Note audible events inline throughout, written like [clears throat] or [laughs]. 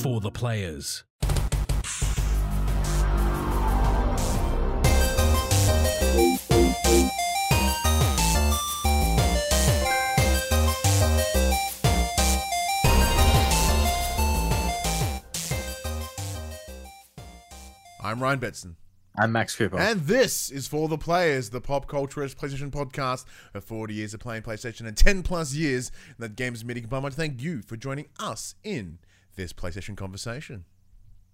For the players. I'm Ryan Betson. I'm Max Cooper. And this is For the Players, the pop culturist PlayStation podcast of 40 years of playing PlayStation and 10 plus years in that games media combined. I want to thank you for joining us in this PlayStation conversation.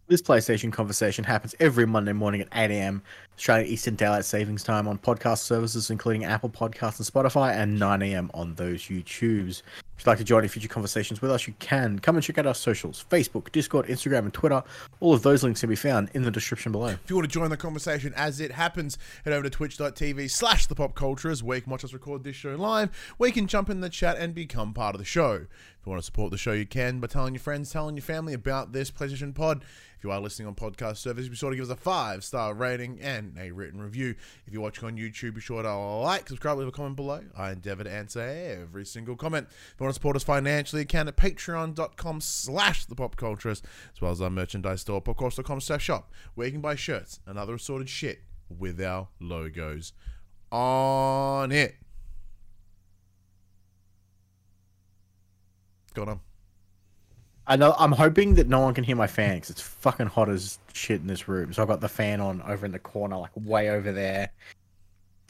This PlayStation conversation happens every Monday morning at 8 a.m. Australian Eastern Daylight Savings Time on podcast services including Apple Podcasts and Spotify, and 9 a.m. on those YouTubes. If you'd like to join in future conversations with us, you can. Come and check out our socials Facebook, Discord, Instagram, and Twitter. All of those links can be found in the description below. If you want to join the conversation as it happens, head over to twitch.tv slash the pop cultures where you can watch us record this show live, where you can jump in the chat and become part of the show. If you want to support the show, you can by telling your friends, telling your family about this PlayStation Pod. You are listening on podcast service, be sure to give us a five star rating and a written review. If you're watching on YouTube, be sure to like, subscribe, leave a comment below. I endeavor to answer every single comment. If you want to support us financially, you can at patreon.com slash the pop culturist, as well as our merchandise store, popculture.com slash shop, where you can buy shirts and other assorted shit with our logos on it. What's going on? I know. I'm hoping that no one can hear my fan because it's fucking hot as shit in this room. So I've got the fan on over in the corner, like way over there.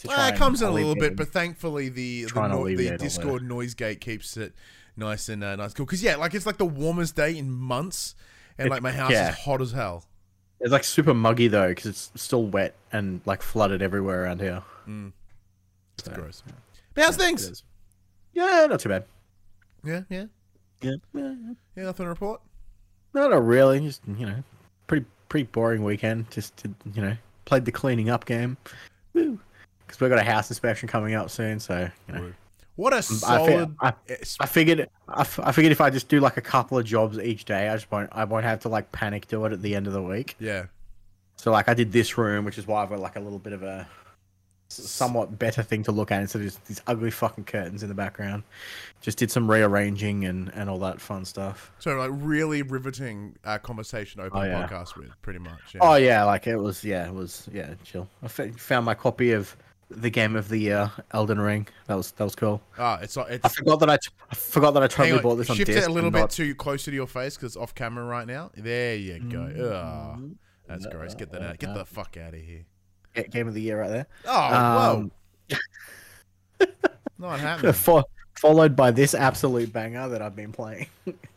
Well, it comes in a little bit, but thankfully the the, no- the Discord noise gate keeps it nice and uh, nice cool. Because yeah, like it's like the warmest day in months, and It- like my house yeah. is hot as hell. It's like super muggy though, because it's still wet and like flooded everywhere around here. It's So, gross. But how's it things? Yeah, not too bad. Yeah, yeah, Yeah, yeah, yeah. Nothing to report. no, not really. Just you know, pretty pretty boring weekend. Just to, you know, played the cleaning up game. Woo! Because we've got a house inspection coming up soon, so you know. What a I, fi- solid. I, es- I figured I, f- I figured if I just do like a couple of jobs each day, I just won't I won't have to like panic do it at the end of the week. yeah, So like I did this room, which is why I've got like a little bit of a s- somewhat better thing to look at instead of just these ugly fucking curtains in the background. Just did some rearranging and and all that fun stuff. so like really riveting uh, conversation open Oh, yeah. podcast with pretty much. Yeah. Oh yeah, like it was yeah, it was yeah, chill. I f- found my copy of the game of the year, Elden Ring. That was that was cool. Ah, it's it's. I forgot that I, t- I forgot that I totally on, bought this on shift it a little bit not- too closer to your face because it's off camera right now. There you go. Mm-hmm. Ah, that's gross. Get that out. Get the fuck out of here. Ga- game of the year right there. Oh, Um, whoa. [laughs] Not [laughs] happening. Fo- followed by this absolute banger that I've been playing.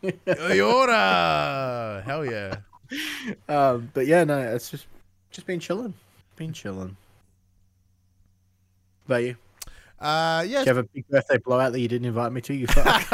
Iora! [laughs] Hell yeah. um, but yeah, no, it's just just been chilling, been chilling. About you? Uh, Did you have a big birthday blowout that you didn't invite me to? You fuck.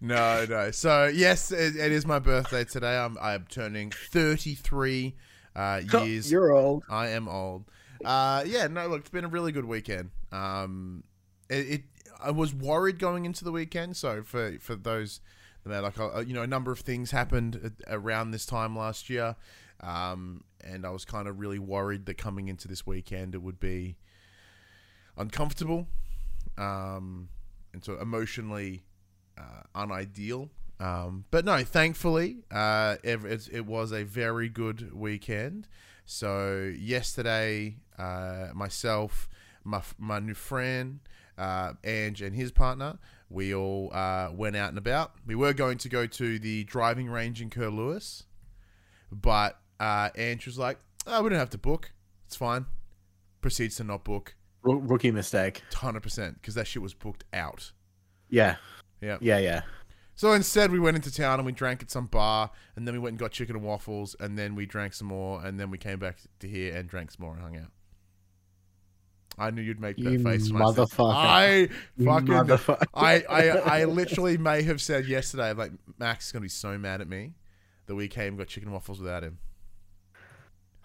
no, no. So yes, it, it is my birthday today. I'm I'm turning 33 uh, [laughs] years. You're old. I am old. Uh, yeah, no, look, it's been a really good weekend. Um, it, it I was worried going into the weekend. So for for those, that like uh, you know, a number of things happened around this time last year, um, and I was kind of really worried that coming into this weekend it would be uncomfortable, um, and so emotionally uh, unideal. Um, but no, thankfully, uh, it, it was a very good weekend. So yesterday, uh, myself, my my new friend, uh, Ange, and his partner, we all uh, went out and about. We were going to go to the driving range in Curlewis, but uh, Ange was like, "Oh, we don't have to book. It's fine." Proceeds to not book, R- rookie mistake. hundred percent, because that shit was booked out. Yeah. Yeah. Yeah, yeah. So instead, we went into town and we drank at some bar, and then we went and got chicken and waffles, and then we drank some more, and then we came back to here and drank some more and hung out. I knew you'd make that You face. when I said- motherfucker. I fucking. motherfucker. I, I I literally may have said yesterday, like Max is gonna be so mad at me that we came and got chicken and waffles without him.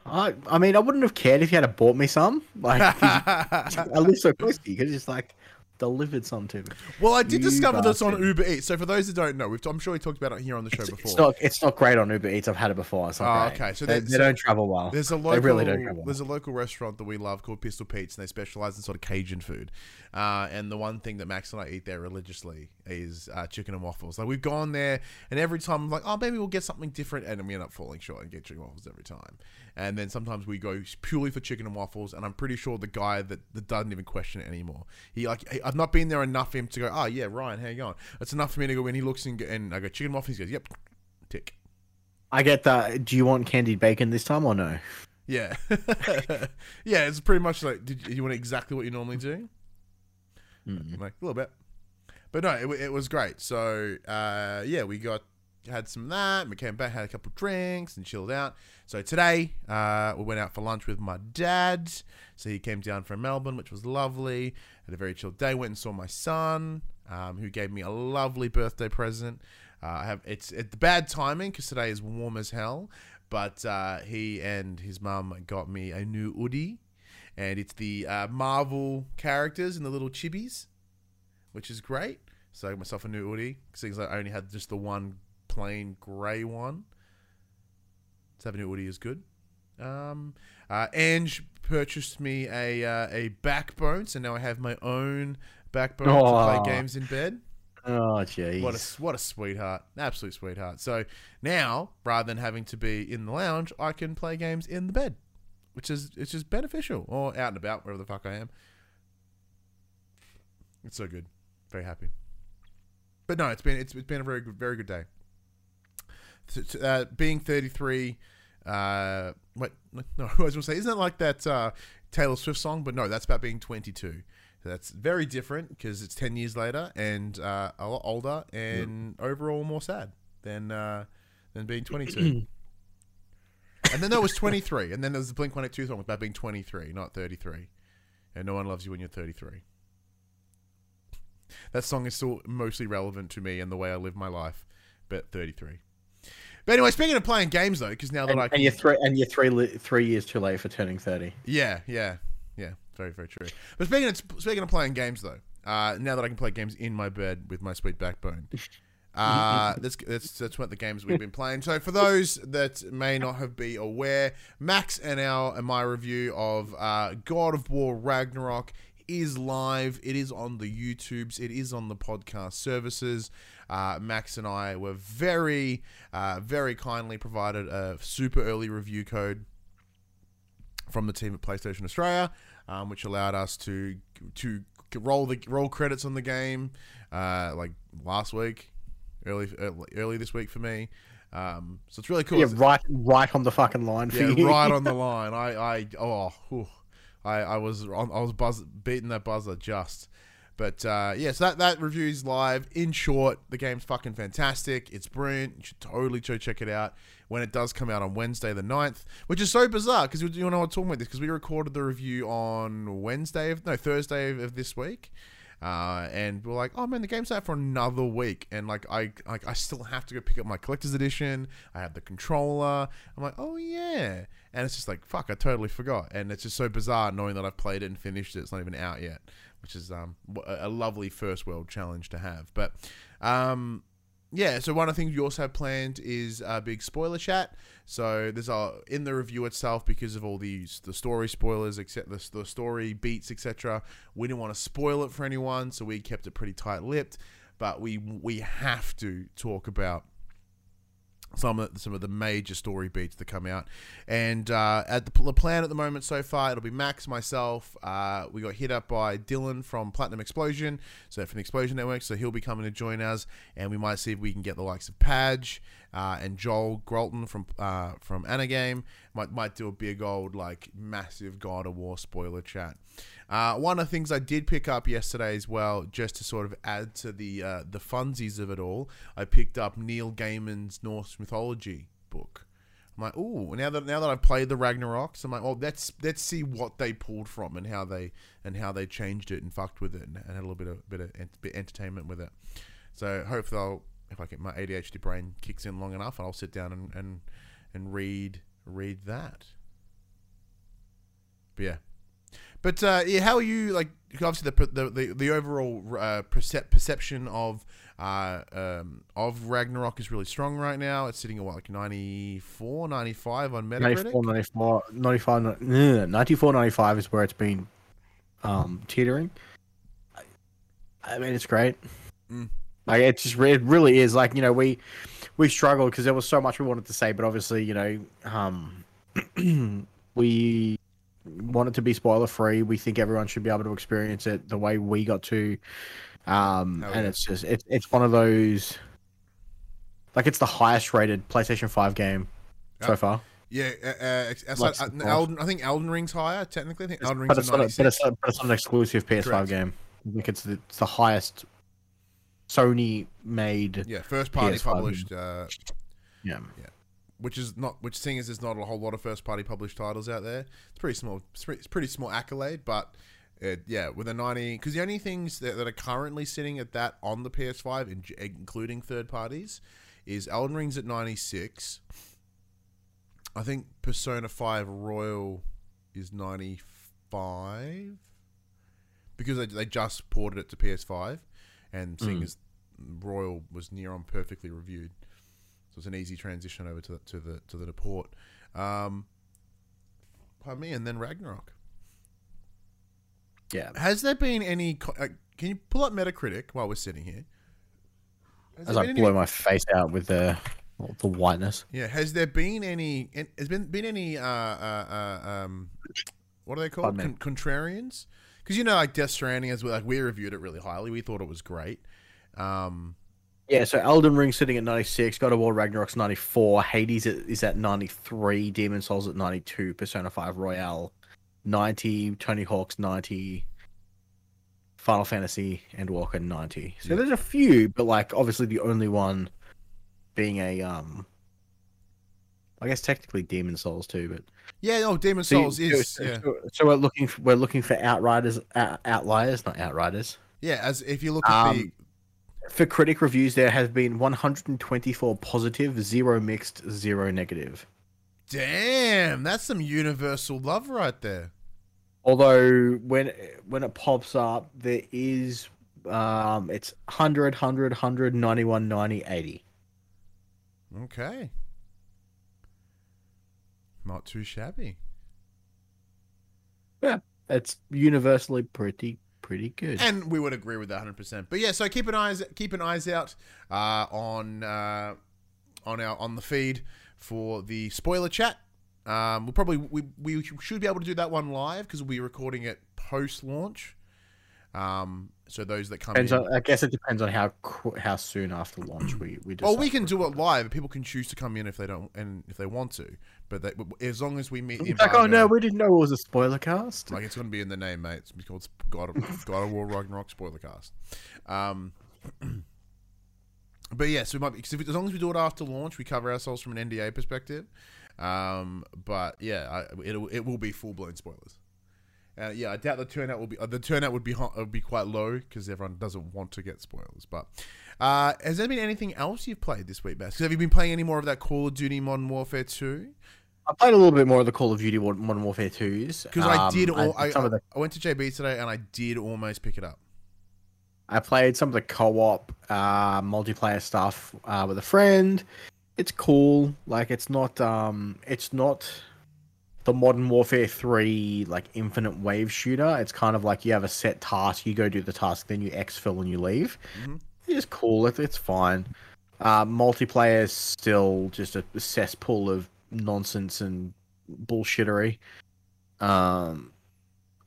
I, I mean, I wouldn't have cared if you had bought me some. like I live so close to you. Could just like delivered some to me. well, I did You discover this on. Uber Eats. So for those that don't know, we've, I'm sure we talked about it here on the show It's, before. it's not. It's not great on Uber Eats. I've had it before. It's not Oh, great. okay, so they, they so don't travel well. There's a They local, really don't travel there's a local restaurant that we love called Pistol Pete's, and they specialize in sort of Cajun food. Uh, and the one thing that Max and I eat there religiously is uh, chicken and waffles. Like we've gone there, and every time I'm like, oh, maybe we'll get something different, and we end up falling short and get chicken and waffles every time. And then sometimes we go purely for chicken and waffles, and I'm pretty sure the guy that, that doesn't even question it anymore. He like he- I've not been there enough for him to go, oh yeah, Ryan, how you going? It's enough for me to go in. He looks and, and I go chicken and waffles. He goes, yep, tick. I get that. Do you want candied bacon this time or no? Yeah, [laughs] yeah. It's pretty much like, did you want exactly what you normally do? Mm. like a little bit. But no, it, it was great. So uh, yeah, we got had some of that. We came back, had a couple of drinks, and chilled out. So today uh, we went out for lunch with my dad. So he came down from Melbourne, which was lovely. Had a very chilled day. Went and saw my son, um, who gave me a lovely birthday present. Uh, I have it's it's bad timing because today is warm as hell. But uh, he and his mum got me a new Woody, and it's the uh, Marvel characters and the little chibis which is great. So I got myself a new Woody, since I only had just the one plain grey one. So having a new Woody is good. Um, uh, Ange purchased me a uh, a backbone, so now I have my own backbone to play games in bed. Oh jeez. What a what a sweetheart, absolute sweetheart. So now, rather than having to be in the lounge, I can play games in the bed, which is it's just beneficial, or out and about wherever the fuck I am. It's so good, very happy. But no, it's been it's, it's been a very good very good day. Uh, being thirty three, uh, what [laughs] no, I was gonna say, isn't it like that uh, Taylor Swift song? But no, that's about being twenty two. So that's very different because it's 10 years later and uh, a lot older and overall more sad than uh, than being 22. [clears throat] and then there was 23. And then there was the Blink 182 song about being 23, not 33. And no one loves you when you're 33. That song is still mostly relevant to me and the way I live my life, but 33. But anyway, speaking of playing games though, because now that And, I can and you're three and you're three li- three years too late for turning thirty. yeah, yeah, yeah. Very, very true. But speaking of speaking of playing games though, uh, now that I can play games in my bed with my sweet backbone, [laughs] uh, that's that's that's what the games we've been playing. So for those that may not have be aware, Max and our and my review of uh, God of War Ragnarok is live. It is on the YouTubes. It is on the podcast services. Uh, Max and I were very, uh, very kindly provided a super early review code from the team at PlayStation Australia, um, which allowed us to to roll the roll credits on the game, uh, like last week, early early, this week for me. Um, so it's really cool. Yeah, right, right on the fucking line for yeah, you. right on [laughs] the line. I, I, oh, whew. I, I was, I was buzz, beating that buzzer just. But uh, yeah, so that that review is live. In short, the game's fucking fantastic. It's brilliant. You should totally go check it out when it does come out on Wednesday the 9th, which is so bizarre because you know I'm talking about this because we recorded the review on Wednesday of no Thursday of, of this week. Uh, and we're like, oh man, the game's out for another week, and like I like I still have to go pick up my collector's edition. I have the controller. I'm like, oh yeah, and it's just like fuck, I totally forgot, and it's just so bizarre knowing that I've played it and finished it. It's not even out yet, which is um a lovely first world challenge to have. But um yeah, so one of the things we also have planned is a big spoiler chat. So there's a in the review itself because of all these the story spoilers, except the, the story beats, etc. We didn't want to spoil it for anyone, so we kept it pretty tight lipped. But we we have to talk about some of the, some of the major story beats that come out. And uh, at the, the plan at the moment so far, it'll be Max, myself. Uh, we got hit up by Dylan from Platinum Explosion, so from the Explosion Network. So he'll be coming to join us, and we might see if we can get the likes of Padge uh, and Joel Grolton from uh, from Anagame. Might might do a big old like massive God of War spoiler chat. Uh, one of the things I did pick up yesterday as well, just to sort of add to the uh, the funsies of it all, I picked up Neil Gaiman's Norse mythology book. I'm like, oh, now that now that I've played the Ragnaroks, I'm like, well, let's let's see what they pulled from and how they and how they changed it and fucked with it and, and had a little bit of bit of ent- bit entertainment with it. So hopefully, I'll, if I get my ADHD brain kicks in long enough, I'll sit down and and, and read read that. But yeah, but uh, yeah, how are you? Like, obviously, the the the, the overall uh, percep- perception of uh, um, of Ragnarok is really strong right now. It's sitting at what, like 94, 95 on Metacritic. 94, 94, 95, 94, 95 is where it's been um, teetering. I- I mean, it's great. Mm. Like it just it really is like you know we we struggled because there was so much we wanted to say, but obviously you know um [clears throat] we want it to be spoiler free. We think everyone should be able to experience it the way we got to, um Hell and yeah. it's just it's it's one of those like it's the highest rated PlayStation Five game so Yeah. far. Yeah, uh, uh, outside, Like uh, some Elden, I think Elden Ring's higher Sony made. Yeah, first party PS5 published. Uh, Yeah. which is not which thing is there's not a whole lot of first party published titles out there. It's pretty small. It's pretty, it's pretty small accolade, but it, yeah, with a 90 because the only things that, that are currently sitting at that on the PS5, in, including third parties, is Elden Ring's at 96. I think Persona 5 Royal is 95 because they, they just ported it to PS5, and seeing Mm. as Royal was near on perfectly reviewed. So it's an easy transition over to the, to the to the deport. Um, pardon me, and then Ragnarok. Yeah. Has there been any? Uh, can you pull up Metacritic while we're sitting here? Has As I blow any, my face out with the the whiteness. yeah, has there been any? and Has been been any? Uh, uh, uh, um, what are they called? Con- contrarians? Because you know, like Death Stranding, as we like we reviewed it really highly. We thought it was great. Um, Yeah, so Elden Ring sitting at 96, God of War Ragnarok's 94, Hades is at 93, Demon's Souls at 92, Persona 5 Royal 90, Tony Hawk's 90, Final Fantasy and Walker 90. So Yeah. there's a few, but like obviously the only one being a um I guess technically Demon's Souls too, but yeah, oh, Demon so, Souls so- is so, yeah, so, so we're looking for, we're looking for outriders out, outliers, not outriders. yeah. As if you look at the Um, For critic reviews, there has been 124 positive, zero mixed, zero negative. damn, that's some universal love right there. Although when when it pops up, there is um, it's 100, 100, 100, 91, 90, 80. Okay. Not too shabby. Yeah, it's universally pretty pretty good. And we would agree with that 100%. But yeah, so keep an eyes keep an eyes out uh, on uh, on our on the feed for the spoiler chat. Um, we'll probably we, we should be able to do that one live because we'll be recording it post launch. Um, so those that come Depends in, on, I guess it depends on how how soon after launch we we. well, we can do it live. People can choose to come in if they don't and if they want to. But they, as long as we meet the like, oh no, we didn't know it was a spoiler cast. Like it's going to be in the name, mate. It's called God of, [laughs] God of War Ragnarok spoiler cast. Um, [clears throat] but yes, so we might be because as long as we do it after launch, we cover ourselves from an NDA perspective. Um, but yeah, I, it'll, it will be full blown spoilers. Uh, yeah, I doubt the turnout will be uh, the turnout would be ho- would be quite low because everyone doesn't want to get spoilers. But uh, has there been anything else you've played this week, Bass? Have you been playing any more of that Call of Duty Modern Warfare Two? I played a little bit more of the Call of Duty Modern Warfare 2s. Because I Um, did, all, I, some of the I went to JB today and I did almost pick it up. I played some of the co-op uh, multiplayer stuff uh, with a friend. It's cool. Like it's not um it's not the Modern Warfare 3 like infinite wave shooter. It's kind of like you have a set task, you go do the task, then you exfil and you leave. Mhm. It's cool. It, it's fine. Uh, multiplayer is still just a cesspool of nonsense and bullshittery. Um,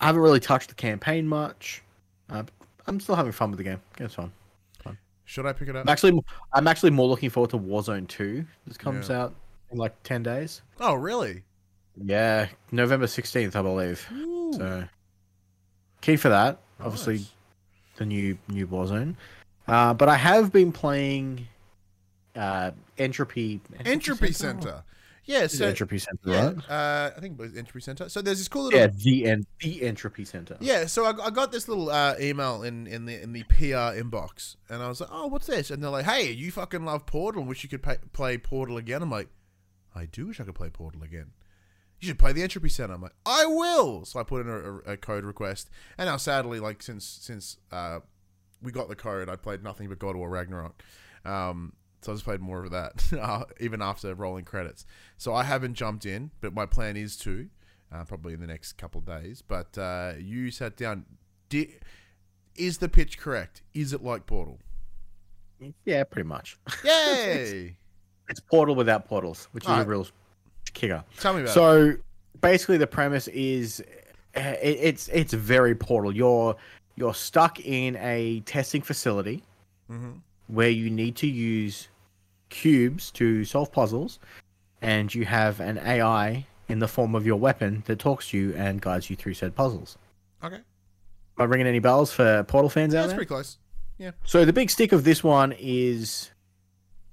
I haven't really touched the campaign much. Uh, I'm still having fun with the game. It's fun. Should I pick it up? I'm actually, I'm actually more looking forward to Warzone 2. This comes Yeah. out in like 10 days. Oh, really? Yeah, November 16th, I believe. Ooh, So, key for that. Obviously, the new new Warzone. Uh, but I have been playing uh, Entropy. Entropy Center. Yeah, so Entropy Center, yeah, right? uh, I think it was Entropy Center. So there's this cool little Yeah, the en- the Entropy Center. Yeah, so I, I got this little uh, email in, in the in the PR inbox, and I was like, "Oh, what's this?" And they're like, "Hey, you fucking love Portal? Wish you could pay, play Portal again?" I'm like, "I do wish I could play Portal again." You should play the Entropy Center. I'm like, "I will." So I put in a, a, code request, and now sadly, like since since uh, we got the code, I played nothing but God of War Ragnarok. Um, so I just played more of that, [laughs] uh, even after rolling credits. So I haven't jumped in, but my plan is to, uh, probably in the next couple of days. But uh, you sat down. Di- is the pitch correct? Is it like Portal? Yeah, pretty much. [laughs] Yay! It's Portal without portals, which is Alright. a real kicker. Tell me about it. So basically, the premise is it, it's it's very Portal. You're you're stuck in a testing facility Mhm. where you need to use cubes to solve puzzles, and you have an AI in the form of your weapon that talks to you and guides you through said puzzles. Okay, Am I ringing any bells for Portal fans out that's there? pretty close. Yeah. So the big stick of this one is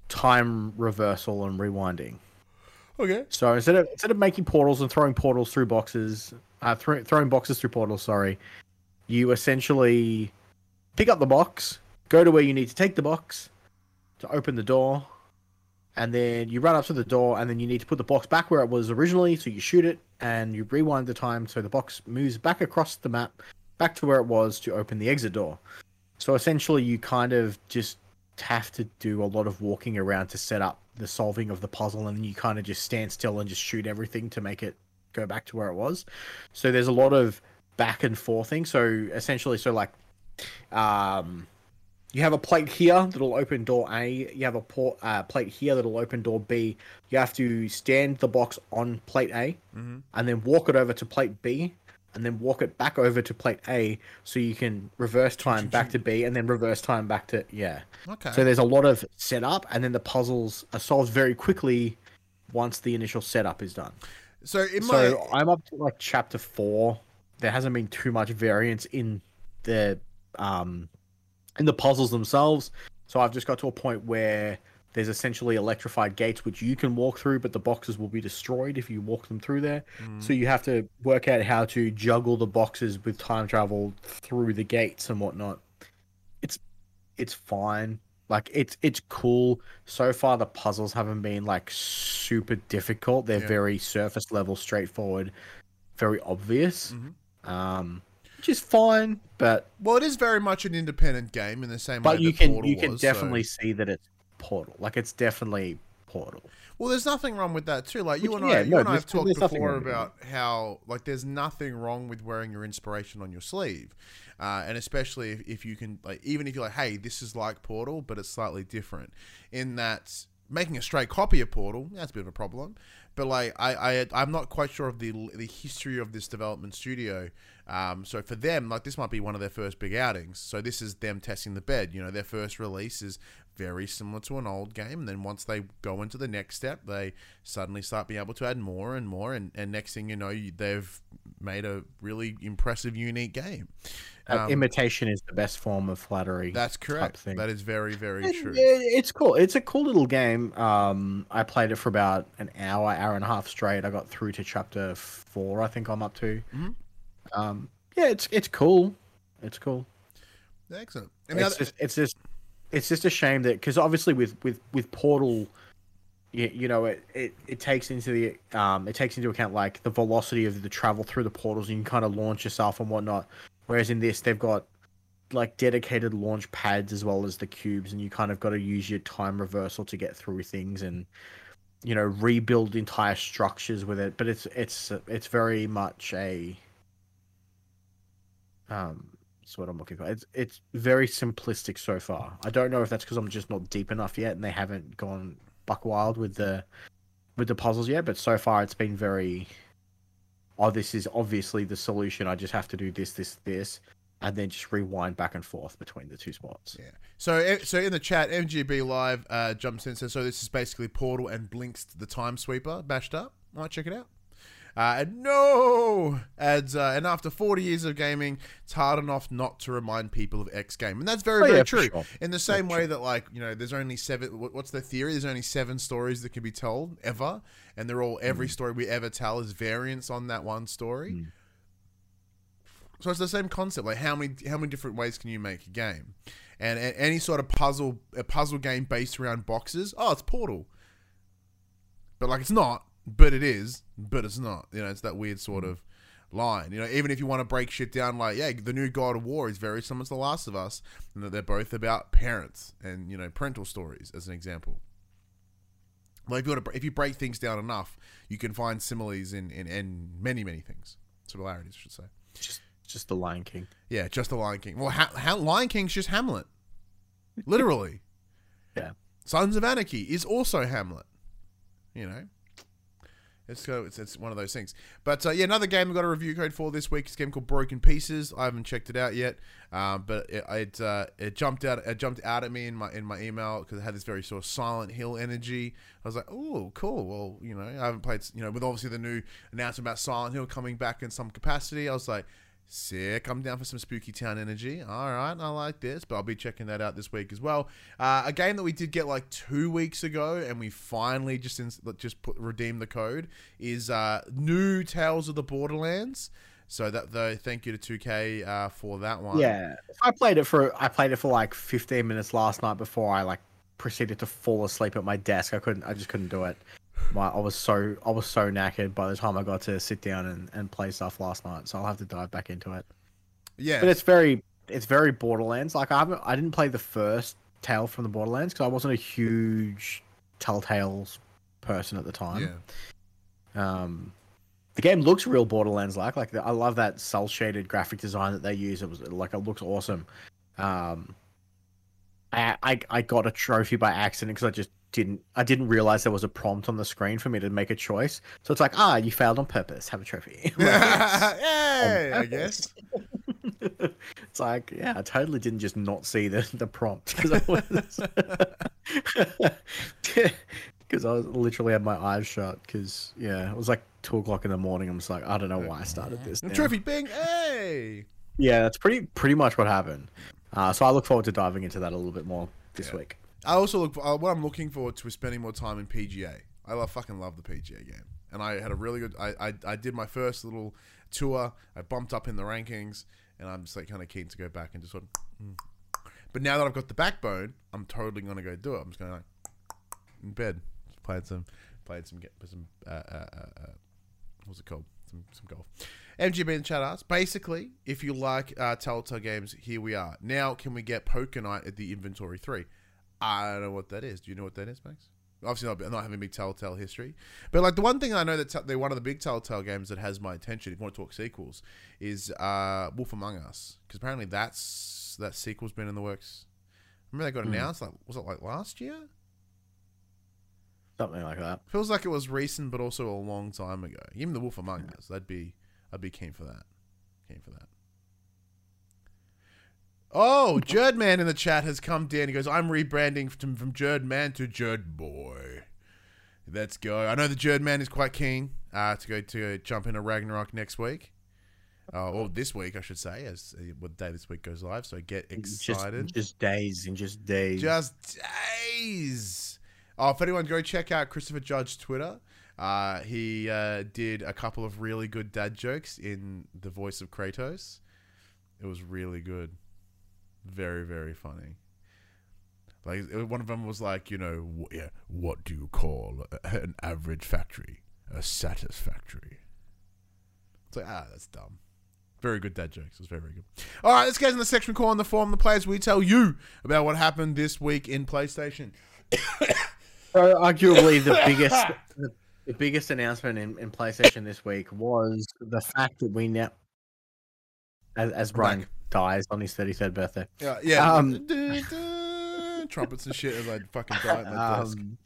time reversal and rewinding. Okay. So instead of instead of making portals and throwing portals through boxes, uh, thro- throwing boxes through portals, sorry, you essentially pick up the box, go to where you need to take the box to open the door, and then you run up to the door, and then you need to put the box back where it was originally. So you shoot it, and you rewind the time so the box moves back across the map, back to where it was to open the exit door. So essentially, you kind of just have to do a lot of walking around to set up the solving of the puzzle, and then you kind of just stand still and just shoot everything to make it go back to where it was. So there's a lot of back and forth forthing. So essentially, so like, um, you have a plate here that'll open door A. You have a port, uh, plate here that'll open door B. You have to stand the box on plate A, Mhm. and then walk it over to plate B, and then walk it back over to plate A, so you can reverse time back to B, and then reverse time back to yeah. Okay. So there's a lot of setup, and then the puzzles are solved very quickly once the initial setup is done. so in my So I'm up to like chapter four. There hasn't been too much variance in the um in the puzzles themselves. So I've just got to a point where there's essentially electrified gates which you can walk through, but the boxes will be destroyed if you walk them through there. Mm. So you have to work out how to juggle the boxes with time travel through the gates and whatnot. It's it's fine. Like it's it's cool. So far the puzzles haven't been like super difficult. They're Yeah. very surface level, straightforward, very obvious. Mhm. Um which is fine, but well, it is very much an independent game in the same way. but you can Portal you can was, so- definitely see that it's Portal. Like it's definitely Portal. Well, there's nothing wrong with that too. Like you Which- and yeah, I, you no, and I have talked before about how like there's nothing wrong with wearing your inspiration on your sleeve, uh, and especially if, if you can like even if you're like, hey, this is like Portal, but it's slightly different in that making a straight copy of Portal that's a bit of a problem. But like I, I I'm not quite sure of the the history of this development studio. Um, so for them, like this might be one of their first big outings. So this is them testing the bed. You know, their first release is very similar to an old game. And then once they go into the next step, they suddenly start being able to add more and more. And, and next thing you know, you- they've made a really impressive, unique game. Uh, Um, imitation is the best form of flattery. That's correct. That is very, very true. it's cool. It's a cool little game. Um, I played it for about an hour, hour and a half straight. I got through to chapter four. I think I'm up to. Mhm. Um, yeah, it's it's cool. It's cool. Excellent. And it's other, just it's just it's just a shame that because obviously with with with Portal, you, you know it, it it takes into the um it takes into account like the velocity of the travel through the portals. And you can kind of launch yourself and whatnot. Whereas in this, they've got like dedicated launch pads as well as the cubes, and you kind of got to use your time reversal to get through things and you know rebuild entire structures with it. But it's it's it's very much a um that's what I'm looking for. It's it's very simplistic so far. I don't know if that's because I'm just not deep enough yet, and they haven't gone buck wild with the with the puzzles yet. But so far, it's been very. Oh, this is obviously the solution. I just have to do this, this, this, and then just rewind back and forth between the two spots. Yeah. So, eh, so in the chat, MGB Live uh, jumps in says, "So this is basically Portal and Blinx the Time Sweeper bashed up." Might check it out. Uh, and no adds, uh, and after 40 years of gaming, it's hard enough not to remind people of X game, and that's very, Oh, very yeah, true. sure. In the same way that, like, you know, there's only seven. What's the theory? There's only seven stories that can be told ever, and they're all every story we ever tell is variants on that one story. Mm. So it's the same concept. Like how many how many different ways can you make a game? And, a- any sort of puzzle a puzzle game based around boxes. Oh, it's Portal. But like it's not. But it is. But it's not. You know, it's that weird sort mm. of line. You know, even if you want to break shit down, like yeah, the new God of War is very similar to The Last of Us, and that they're both about parents and you know parental stories as an example. Like if you want to, if you break things down enough, you can find similes in in, in many many things. Similarities, I should say. Just just the Lion King. Yeah, just the Lion King. Well, ha- ha- Lion King's just Hamlet, literally. [laughs] Yeah. Sons of Anarchy is also Hamlet. You know, it's it's, it's one of those things. But uh, yeah, another game I've got a review code for this week is a game called Broken Pieces. I haven't checked it out yet, um, but it it, uh, it jumped out it jumped out at me in my in my email because it had this very sort of Silent Hill energy. I was like, oh, cool. Well, you know, I haven't played. You know, with obviously the new announcement about Silent Hill coming back in some capacity, I was like. Sick. I'm down for some Spooky Town energy. All right, I like this, but I'll be checking that out this week as well. Uh, a game that we did get like two weeks ago, and we finally just ins- just put redeem the code is uh, new Tales of the Borderlands. So that though, thank you to 2K uh, for that one. Yeah, I played it for I played it for like 15 minutes last night before I like proceeded to fall asleep at my desk. I couldn't. I just couldn't do it. My, I was so I was so knackered by the time I got to sit down and, and play stuff last night. So I'll have to dive back into it. yeah. But it's very it's very Borderlands. Like I haven't I didn't play the first Tale from the Borderlands because I wasn't a huge Telltales person at the time. yeah. Um, the game looks real Borderlands like. Like I love that cell shaded graphic design that they use. It was like it looks awesome. Um, I I, I got a trophy by accident because I just didn't I didn't realize there was a prompt on the screen for me to make a choice. So it's like ah you failed on purpose. Have a trophy. [laughs] Like, [laughs] Yay, I guess. [laughs] it's like yeah I totally didn't just not see the the prompt because I was because I was literally had my eyes shut because yeah it was like two o'clock in the morning. I'm just like I don't know why I started this. now. Trophy, bing, hey. Yeah, that's pretty pretty much what happened. Uh, so I look forward to diving into that a little bit more this Yeah. week. I also look. Uh, what I'm looking forward to is spending more time in PGA. I love, fucking love the PGA game, and I had a really good. I, I I did my first little tour. I bumped up in the rankings, and I'm just like kind of keen to go back and just sort of. mm. But now that I've got the backbone, I'm totally gonna go do it. I'm just gonna like in bed, played some, played some, get some. Uh, uh, uh, uh, what's it called? Some some golf. MGB in the chat asks, basically, if you like uh, Telltale games, here we are. Now, can we get Poker Night at the Inventory 3? I don't know what that is. Do you know what that is, Max? Obviously, not, not having big Telltale history. But, like, the one thing I know that t- they're one of the big Telltale games that has my attention, if you want to talk sequels, is uh, Wolf Among Us. Because apparently that's that sequel's been in the works. Remember they got Hmm. announced, like, was it like last year? Something like that. Feels like it was recent, but also a long time ago. Even the Wolf Among Us, that'd be, I'd be keen for that. Keen for that. Oh, Jerdman in the chat has come down. He goes, "I'm rebranding from from Jerdman to Jerd Boy." Let's go. I know the Jerdman is quite keen uh, to go to jump into Ragnarok next week. Uh, or this week, I should say, as uh, what day this week goes live. So get excited. Just, just days and just days. Just days. Oh, if anyone go check out Christopher Judge's Twitter. Uh, he uh, did a couple of really good dad jokes in the voice of Kratos. It was really good. Very, very funny. Like one of them was like, you know, wh- yeah, what do you call an average factory? A satisfactory. It's like, ah, that's dumb. Very good dad jokes. It was very, very good. All right, let's get in the section call on the forum. The players we tell you about what happened this week in PlayStation. So arguably the [laughs] biggest the, the biggest announcement in, in PlayStation this week was the fact that we now as, as Brian back. dies on his 33rd birthday. Yeah, yeah. Um, [laughs] trumpets and shit as I fucking die at my [laughs] desk. Um,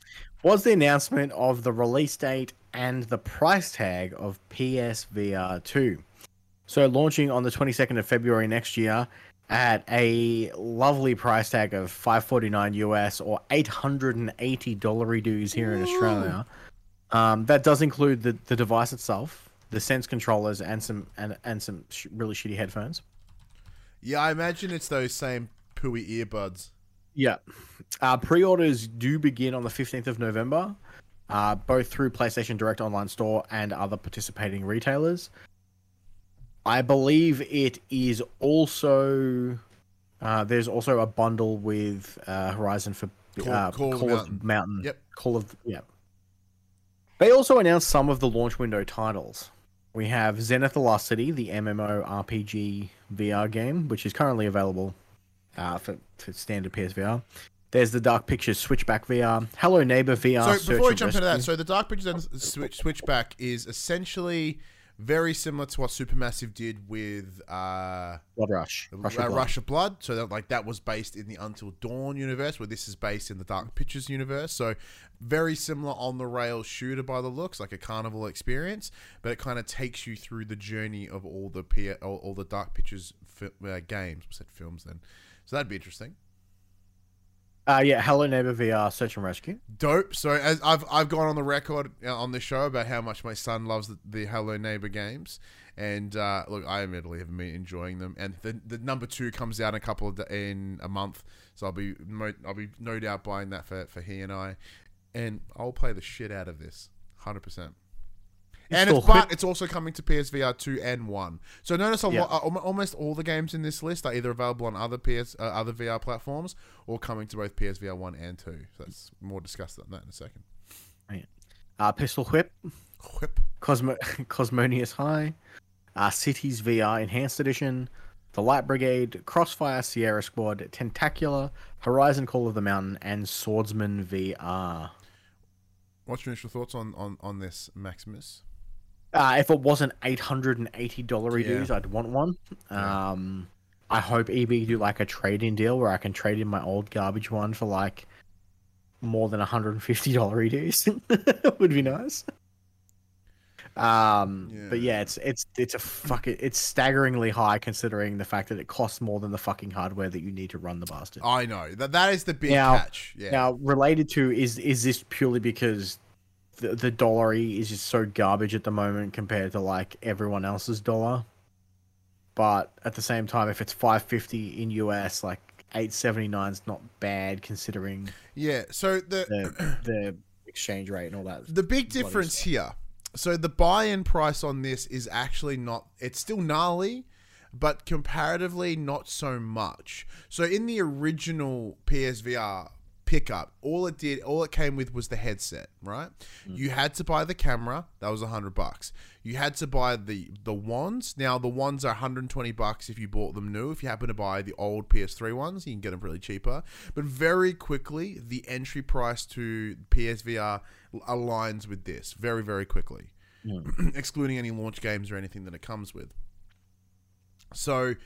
was the announcement of the release date and the price tag of PSVR 2. So launching on the 22nd of February next year at a lovely price tag of 549 US or 880 dollar dues here in Australia. Um, that does include the, the device itself, the Sense controllers, and some and, and some sh- really shitty headphones. Yeah, I imagine it's those same pooey earbuds. Yeah. Uh, Pre orders do begin on the 15th of November, uh, both through PlayStation Direct Online Store and other participating retailers. I believe it is also. Uh, there's also a bundle with uh, Horizon for Call- uh, Call of Call Mountain. of Mountain. Yep. Call of. Yeah. They also announced some of the launch window titles. We have Zenith the Lost the MMO RPG VR game, which is currently available uh, for, for standard PSVR. There's the Dark Pictures Switchback VR, Hello Neighbor VR. So before we jump into that, so the Dark Pictures Switch Switchback is essentially very similar to what Supermassive did with uh, Blood Rush. Rush of uh, Blood. Rush of Blood. So that like that was based in the Until Dawn universe, where this is based in the Dark Pictures universe. So very similar on the rail shooter by the looks, like a carnival experience, but it kind of takes you through the journey of all the P- all, all the Dark Pictures fi- uh, games. I said films then, so that'd be interesting. Uh, yeah, Hello Neighbor VR Search and Rescue. Dope. So as I've I've gone on the record uh, on the show about how much my son loves the, the Hello Neighbor games, and uh, look, I admittedly have been enjoying them. And the, the number two comes out in a couple of in a month, so I'll be I'll be no doubt buying that for for he and I, and I'll play the shit out of this, hundred percent. And it's, but it's also coming to PSVR two and one. So notice a Yeah. lot, uh, almost all the games in this list are either available on other PS, uh, other VR platforms, or coming to both PSVR one and two. So that's more discussed on that in a second. Uh, Pistol Whip. Whip. Cosmo- [laughs] Cosmonious High. Uh, Cities VR Enhanced Edition. The Light Brigade. Crossfire Sierra Squad. Tentacular. Horizon Call of the Mountain. And Swordsman VR. What's your initial thoughts on on on this, Maximus? Uh, if it wasn't eight hundred and eighty dollar Yeah. dues, I'd want one. Um, I hope EB do like a trade-in deal where I can trade in my old garbage one for like more than hundred and fifty dollar dues. [laughs] Would be nice. Um, but Yeah. yeah, it's it's it's a fucking it's staggeringly high considering the fact that it costs more than the fucking hardware that you need to run the bastard. I know that that is the big Now- catch. Yeah. Now, related to is is this purely because the the dollary is just so garbage at the moment compared to like everyone else's dollar? But at the same time, if it's five fifty in US, like eight seventy nine is not bad considering yeah. So the the [clears throat] the exchange rate and all that. the big difference stuff. here. So the buy-in price on this is actually not. It's still gnarly, but comparatively not so much. So in the original PSVR pickup, all it did, all it came with was the headset, right? Mm. You had to buy the camera. That was a hundred bucks. You had to buy the the wands. Now the wands are 120 bucks if you bought them new. If you happen to buy the old PS3 ones, you can get them really cheaper. But very quickly, the entry price to PSVR aligns with this very very quickly, [clears throat] excluding any launch games or anything that it comes with. So,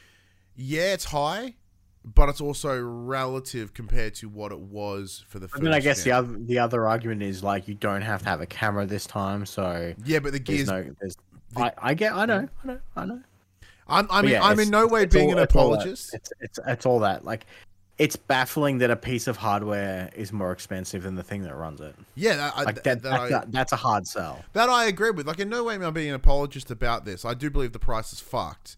yeah, it's high, but it's also relative compared to what it was for the. And then I guess the other the other argument is like you don't have to have a camera this time, so yeah, but the there's gears. no. There's, I, I get. I know. Hmm? I know. I know. I'm I mean, yeah, I'm in no way being all- an apologist. It's, it's it's all that. Like, it's baffling that a piece of hardware is more expensive than the thing that runs it. Yeah, that, Like that, that, that's, I, a, that's a hard sell. that I agree with. Like in no way am I being an apologist about this. I do believe the price is fucked.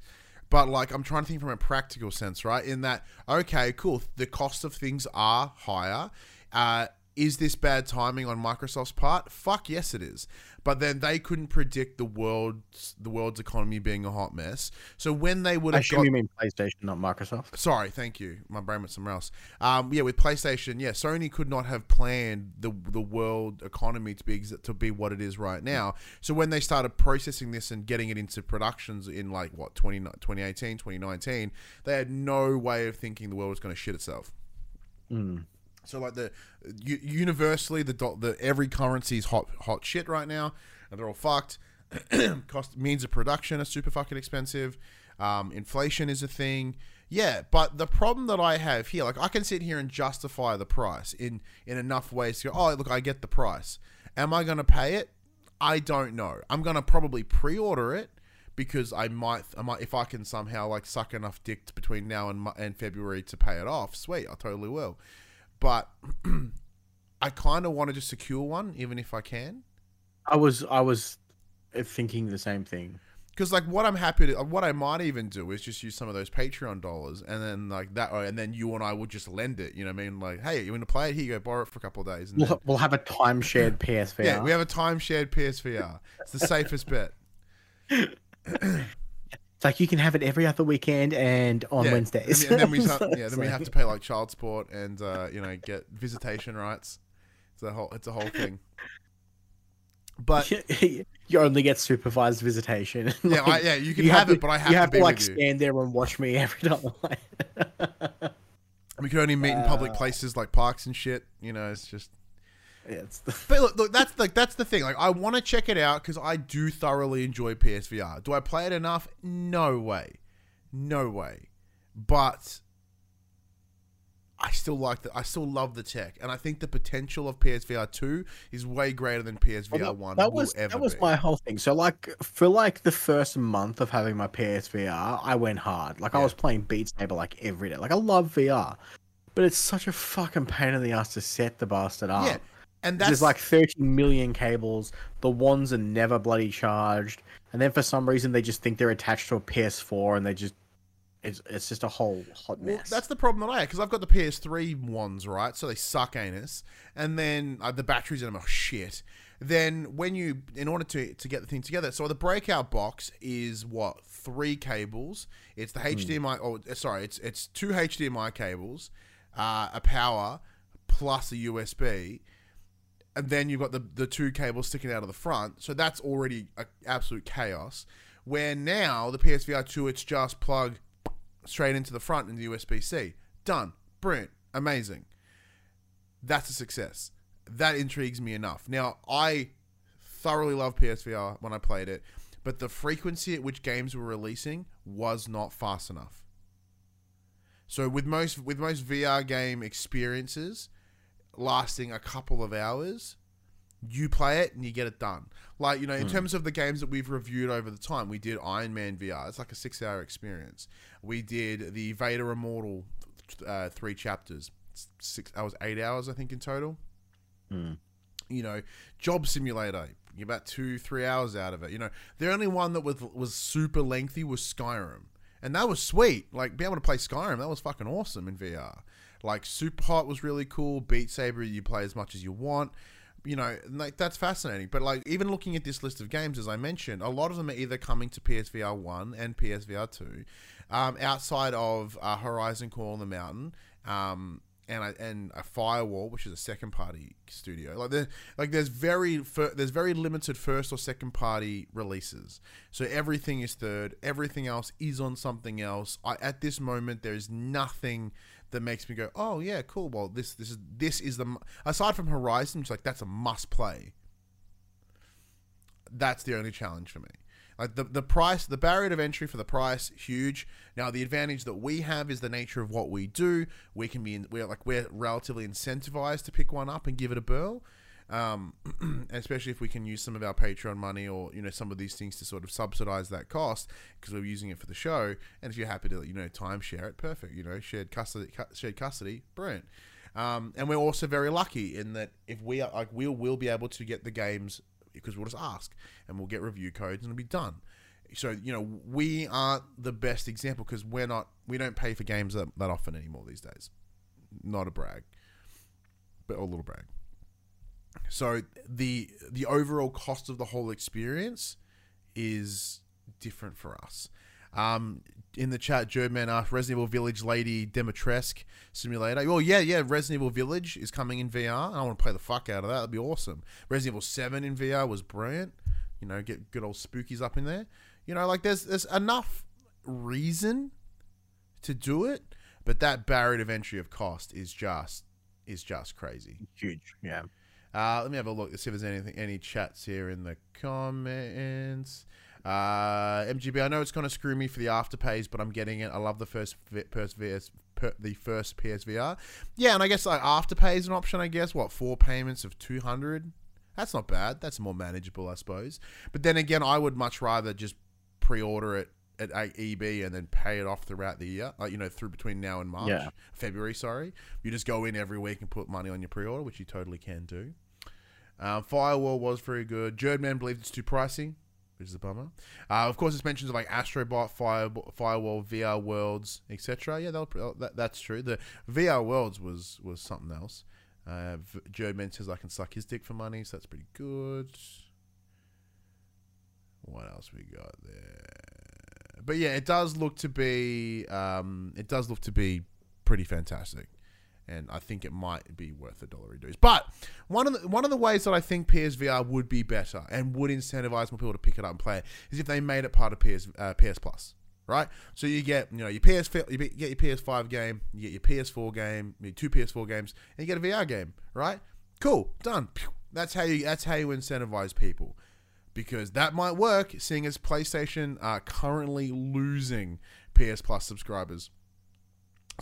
But like I'm trying to think from a practical sense, right? In that, okay, cool. The cost of things are higher. Uh, is this bad timing on Microsoft's part? Fuck yes, it is. But then they couldn't predict the world's the world's economy being a hot mess. So when they would have, I assume got you mean PlayStation, not Microsoft. Sorry, thank you. My brain went somewhere else. Um, yeah, with PlayStation, yeah, Sony could not have planned the the world economy to be to be what it is right now. So when they started processing this and getting it into productions in like what 20, 2018, 2019, they had no way of thinking the world was going to shit itself. Mm. So like the universally the the every currency is hot hot shit right now, and they're all fucked. [clears throat] Cost means of production are super fucking expensive. Um, inflation is a thing. Yeah, but the problem that I have here, like I can sit here and justify the price in in enough ways to go, oh look, I get the price. Am I going to pay it? I don't know. I'm going to probably pre-order it because I might, I might, if I can somehow like suck enough dick between now and and February to pay it off. Sweet, I totally will but [clears throat] I kind of want to just secure one, even if I can. I was I was uh, thinking the same thing. Because like what I'm happy to, what I might even do is just use some of those Patreon dollars, and then like that, and then you and I would just lend it. You know what I mean? Like, hey, you want to play it? Here you go, borrow it for a couple of days. And We'll, we'll have a time shared [laughs] PSVR. yeah, we have a time shared PSVR. It's the safest bet. [laughs] Like you can have it every other weekend and on yeah. Wednesdays. And, then we, have, [laughs] yeah, then we have to pay like child support and uh, you know get visitation rights. It's a whole, it's a whole thing. But [laughs] you only get supervised visitation. [laughs] yeah, I, yeah, you can you have, to- it, but I have, you have to be to like stand there and watch me every time. We can only meet in public Uh, places like parks and shit. You know, it's just. Yeah, it's the, [laughs] But look, look, that's like that's the thing. Like, I want to check it out because I do thoroughly enjoy PSVR. Do I play it enough? No way, no way. But I still like the, I still love the tech, and I think the potential of PSVR two is way greater than PSVR Well, one that was ever that was be. my whole thing. So like for like the first month of having my PSVR, I went hard. Like I was playing Beat Saber like every day. Like I love VR, but it's such a fucking pain in the ass to set the bastard up. yeah, and that's There's like 30 million cables. The wands are never bloody charged, and then for some reason they just think they're attached to a PS4, and they just it's it's just a whole hot Well, mess. that's the problem that I have because I've got the PS3 ones, right? So they suck anus, and then uh, the batteries in them are shit. Then when you, in order to to get the thing together, so the breakout box is what three cables. It's the HDMI. Oh, uh, sorry, it's it's two HDMI cables, uh, a power plus a USB, and then you've got the the two cables sticking out of the front. So that's already a, absolute chaos. Where now the PSVR two, it's just plug straight into the front in the USB C. Done. Brilliant. Amazing. That's a success. That intrigues me enough. Now, I thoroughly love PSVR when I played it, but the frequency at which games were releasing was not fast enough. So with most with most VR game experiences lasting a couple of hours, you play it and you get it done. Like, you know, in terms of the games that we've reviewed over the time, we did Iron Man VR. It's like a six hour experience. We did the Vader Immortal uh, three chapters. It's Six, that was eight hours, I think, in total. Mm. You know, Job Simulator, about two, three hours out of it. You know, the only one that was, was super lengthy was Skyrim. And that was sweet. Like, being able to play Skyrim, that was fucking awesome in VR. Like, Super Hot was really cool. Beat Saber, you play as much as you want you know, like that's fascinating. But like even looking at this list of games, as I mentioned, a lot of them are either coming to PSVR one and PSVR two, um, outside of uh, Horizon Call of the Mountain, um, and a, and a Firewall, which is a second party studio. Like there, like there's very fir- there's very limited first or second party releases. So everything is third. Everything else is on something else. I, at this moment, there is nothing that makes me go, oh yeah, cool. Well, this this is this is the aside from Horizon, which like that's a must play. That's the only challenge for me. Like the the price, the barrier of entry for the price, huge. Now the advantage that we have is the nature of what we do. We can be in, we're like we're relatively incentivized to pick one up and give it a burl. Um, [clears throat] especially if we can use some of our Patreon money or you know some of these things to sort of subsidize that cost because we're using it for the show. And if you're happy to you know timeshare it, perfect. You know shared custody, cu- shared custody, brilliant. Um, and we're also very lucky in that if we are like we'll will be able to get the games because we'll just ask and we'll get review codes and it'll be done. So you know we aren't the best example because we're not we don't pay for games that, that often anymore these days. Not a brag, but a little brag. So the the overall cost of the whole experience is different for us. Um, in the chat, Jerdman asked Resident Evil Village Lady Dimitrescu simulator. Well, yeah, yeah, Resident Evil Village is coming in VR. I want to play the fuck out of that. That'd be awesome. Resident Evil Seven in VR was brilliant. You know, get good old spookies up in there. You know, like there's there's enough reason to do it, but that barrier of entry of cost is just is just crazy. huge. Yeah. Uh, let me have a look. See if there's anything, any chats here in the comments. Uh, MGB, I know it's to screw me for the afterpays, but I'm getting it. I love the first first VS, per, the first PSVR. Yeah, and I guess like afterpay is an option. I guess what four payments of two hundred. That's not bad. That's more manageable, I suppose. But then again, I would much rather just pre-order it at EB and then pay it off throughout the year. Like you know, through between now and March, Yeah. February. Sorry, you just go in every week and put money on your pre-order, which you totally can do. Um, Firewall was very good. Jerdman believed it's too pricey, which is a bummer. Uh, of course, it's mentions like Astrobot, Fire, Firewall, VR Worlds, etc. Yeah, that, that's true. The VR Worlds was was something else. Uh, Jerdman says I can suck his dick for money, so that's pretty good. What else we got there? But yeah, it does look to be um, it does look to be pretty fantastic and I think it might be worth a dollar reduce. But one of the one of the ways that I think PSVR would be better and would incentivize more people to pick it up and play it is if they made it part of PS uh, PS Plus, right? So you get you know your PS you get your PS5 game, you get your PS4 game, your two PS4 games, and you get a VR game, right? Cool, done. That's how you. That's how you incentivize people, because that might work. Seeing as PlayStation are currently losing PS Plus subscribers.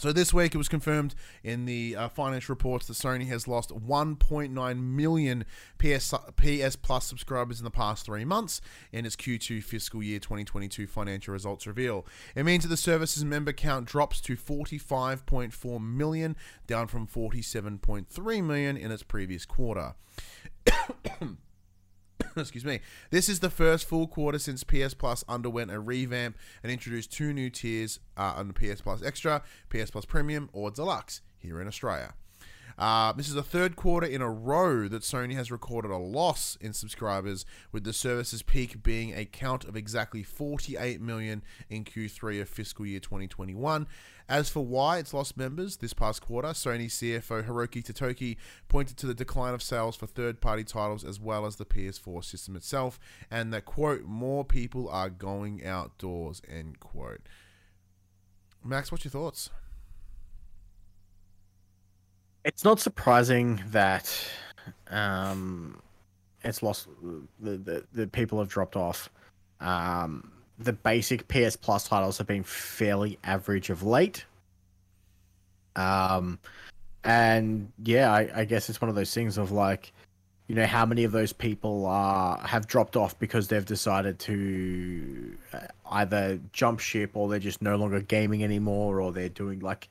So this week it was confirmed in the uh, financial reports that Sony has lost 1.9 million PS PS Plus subscribers in the past three months in its Q2 fiscal year 2022 financial results reveal. It means that the service's member count drops to 45.4 million, down from 47.3 million in its previous quarter. [coughs] [coughs] [coughs] excuse me. This is the first full quarter since PS Plus underwent a revamp and introduced two new tiers uh, under PS Plus Extra, PS Plus Premium, or Deluxe here in Australia. Uh, this is the third quarter in a row that Sony has recorded a loss in subscribers, with the service's peak being a count of exactly 48 million in Q3 of fiscal year 2021. As for why it's lost members this past quarter, Sony CFO Hiroki Totoki pointed to the decline of sales for third party titles as well as the PS4 system itself, and that, quote, more people are going outdoors, end quote. Max, what's your thoughts? It's not surprising that um, it's lost. The, the the people have dropped off. Um, the basic PS Plus titles have been fairly average of late. Um, and yeah, I, I guess it's one of those things of like, you know, how many of those people are have dropped off because they've decided to uh, either jump ship or they're just no longer gaming anymore or they're doing like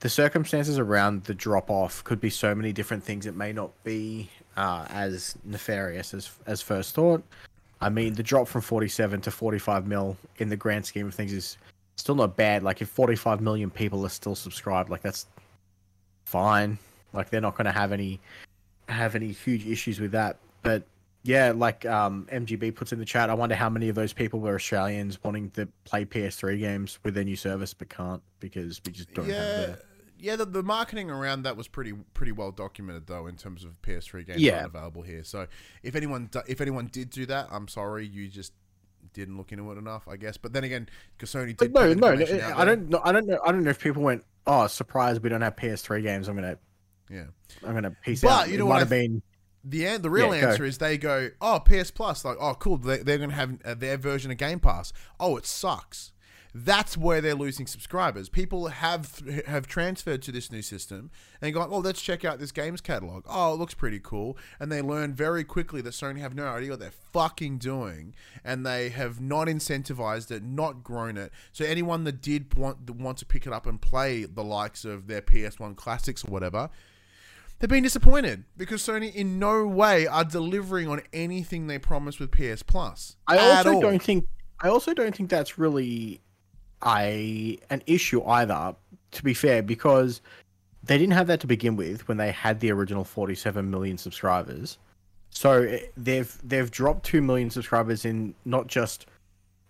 the circumstances around the drop off could be so many different things. It may not be uh, as nefarious as as first thought. I mean, the drop from 47 to 45 mil in the grand scheme of things is still not bad. Like, if 45 million people are still subscribed, like that's fine. Like, they're not going to have any have any huge issues with that. But yeah, like um, MGB puts in the chat, I wonder how many of those people were Australians wanting to play PS3 games with their new service but can't because we just don't yeah. have the yeah, the, the marketing around that was pretty pretty well documented though in terms of PS3 games Yeah. available here. So if anyone if anyone did do that, I'm sorry, you just didn't look into it enough, I guess. But then again, because Sony did But no, no, I don't know. I don't know. I don't know if people went, "Oh, surprise! We don't have PS3 games." I'm gonna, Yeah. I'm gonna piece But out. you It know might what I have been. The an- the real Yeah, go. answer is they go, oh, PS Plus, like, oh, cool, they, they're going to have uh, their version of Game Pass. Oh, it sucks. That's where they're losing subscribers. People have have transferred to this new system and go, oh, let's check out this games catalog. Oh, it looks pretty cool, and they learn very quickly that Sony have no idea what they're fucking doing, and they have not incentivized it, not grown it. So anyone that did want want to pick it up and play the likes of their PS1 classics or whatever, They've been disappointed because Sony in no way are delivering on anything they promised with PS Plus. I also don't think. I also don't think that's really a an issue either. To be fair, because they didn't have that to begin with when they had the original 47 million subscribers. So eh, they've they've dropped two million subscribers in not just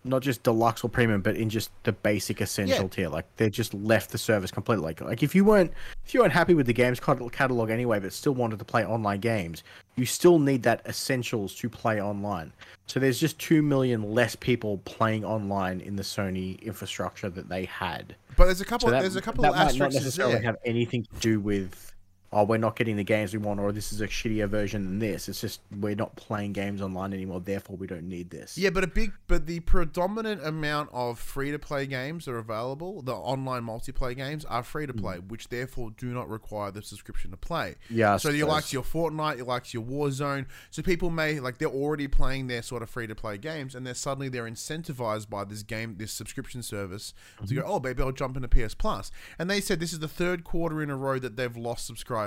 not just deluxe or premium, but in just the basic essential Yeah. tier. Like they just left the service completely. Like, like if you weren't if you weren't happy with the games catalog anyway, but still wanted to play online games, you still need that essentials to play online. So there's just two million less people playing online in the Sony infrastructure that they had. But there's a couple. So that, there's a couple that of might not asterisks necessarily there. have anything to do with oh we're not getting the games we want or this is a shittier version than this. It's just we're not playing games online anymore, therefore we don't need this. Yeah, but a big, but the predominant amount of free to play games are available. The online multiplayer games are free to play, mm. which therefore do not require the subscription to play. Yeah, I So you likes your Fortnite, you likes your Warzone. So people may like they're already playing their sort of free to play games, and they're suddenly they're incentivized by this game, this subscription service to go. Mm-hmm. Oh, baby, I'll jump into PS Plus. And they said this is the third quarter in a row that they've lost subscribers.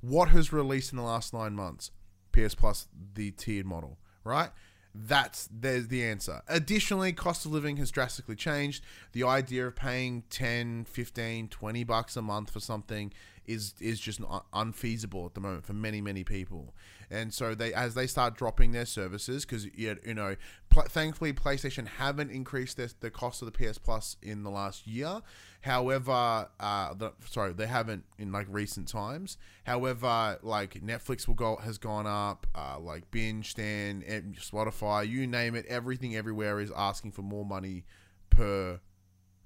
What has released in the last nine months? PS Plus, the tiered model, right? That's there's the answer. Additionally, cost of living has drastically changed. The idea of paying 10, 15, 20 bucks a month for something is is just un- unfeasible at the moment for many many people. And so they as they start dropping their services because you know pl- thankfully PlayStation haven't increased their, the cost of the PS Plus in the last year. However, uh, the, sorry, they haven't in like recent times. However, like Netflix will go has gone up, uh, like Binge, Stan, em- Spotify, you name it, everything everywhere is asking for more money per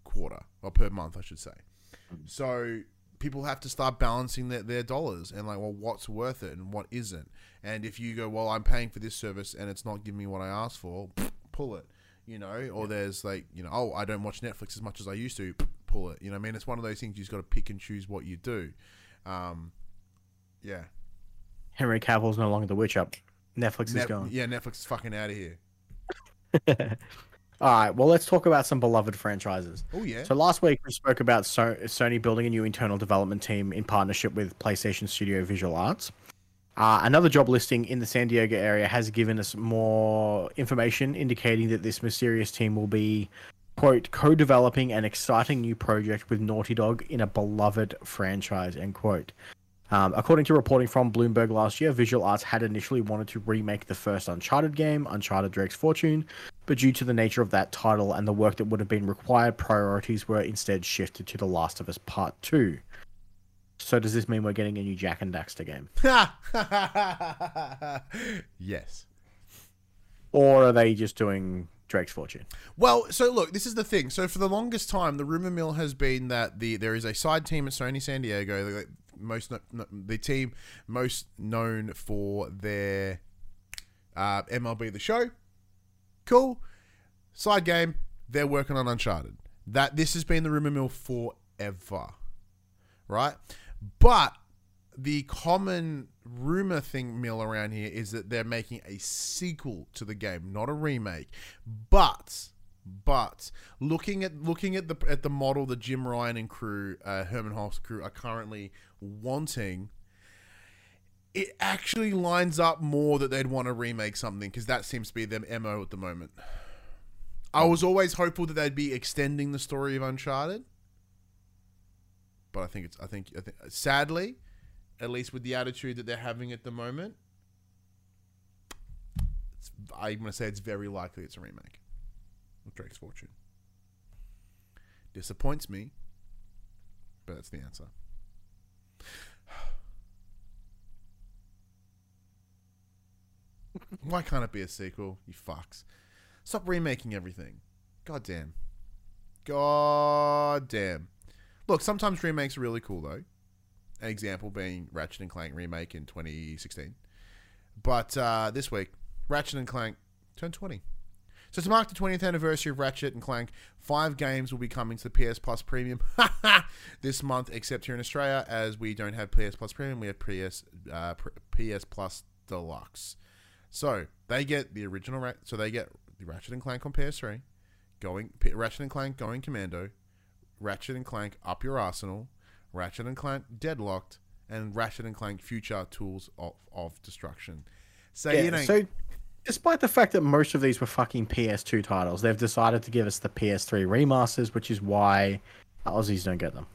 quarter or per month, I should say. So people have to start balancing their, their dollars and like, well, what's worth it and what isn't. And if you go, well, I'm paying for this service and it's not giving me what I asked for, pull it. You know, or there's like, you know, oh, I don't watch Netflix as much as I used to, pull it. You know, what I mean, it's one of those things you just got to pick and choose what you do. Um, yeah, Henry Cavill's no longer the witch up Netflix is gone. yeah, Netflix is fucking out of here. [laughs] All right, well, let's talk about some beloved franchises. Oh yeah, So last week we spoke about so- Sony building a new internal development team in partnership with PlayStation Studio Visual Arts. Uh, another job listing in the San Diego area has given us more information indicating that this mysterious team will be, quote, co-developing an exciting new project with Naughty Dog in a beloved franchise, end quote. Um, according to reporting from Bloomberg last year, Visual Arts had initially wanted to remake the first Uncharted game, Uncharted Drake's Fortune, but due to the nature of that title and the work that would have been required, priorities were instead shifted to The Last of Us Part 2. So does this mean we're getting a new Jak and Daxter game? [laughs] yes. Or are they just doing Drake's Fortune? Well, so look, this is the thing. So for the longest time, the rumor mill has been that the there is a side team at Sony San Diego, most kno- kno- the team most known for their uh, MLB The Show. Cool. Side game. They're working on Uncharted. That this has been the rumor mill forever, right? But the common rumor thing mill around here is that they're making a sequel to the game, not a remake. But but looking at looking at the at the model that Jim Ryan and crew, uh, Hermen Hulst crew are currently wanting, it actually lines up more that they'd want to remake something because that seems to be their mo at the moment. I was always hopeful that they'd be extending the story of Uncharted, but I think it's I think I think sadly, at least with the attitude that they're having at the moment, I'm going to say it's very likely it's a remake of Drake's Fortune. Disappoints me, but that's the answer. [sighs] Why can't it be a sequel, you fucks? Stop remaking everything. God damn. God damn. Look, sometimes remakes are really cool though. An example being Ratchet and Clank remake in 2016. But uh, this week, Ratchet and Clank turned 20. So to mark the 20th anniversary of Ratchet and Clank, five games will be coming to the PS Plus Premium [laughs] this month, except here in Australia, as we don't have PS Plus Premium, we have PS uh, PS Plus Deluxe. So they get the original, Ra- so they get the Ratchet and Clank on PS3, going P- Ratchet and Clank going Commando, Ratchet and Clank Up Your Arsenal, Ratchet and Clank Deadlocked, and Ratchet and Clank Future Tools of, of Destruction. So you know, so despite the fact that most of these were fucking PS2 titles, they've decided to give us the PS3 remasters, which is why Aussies don't get them.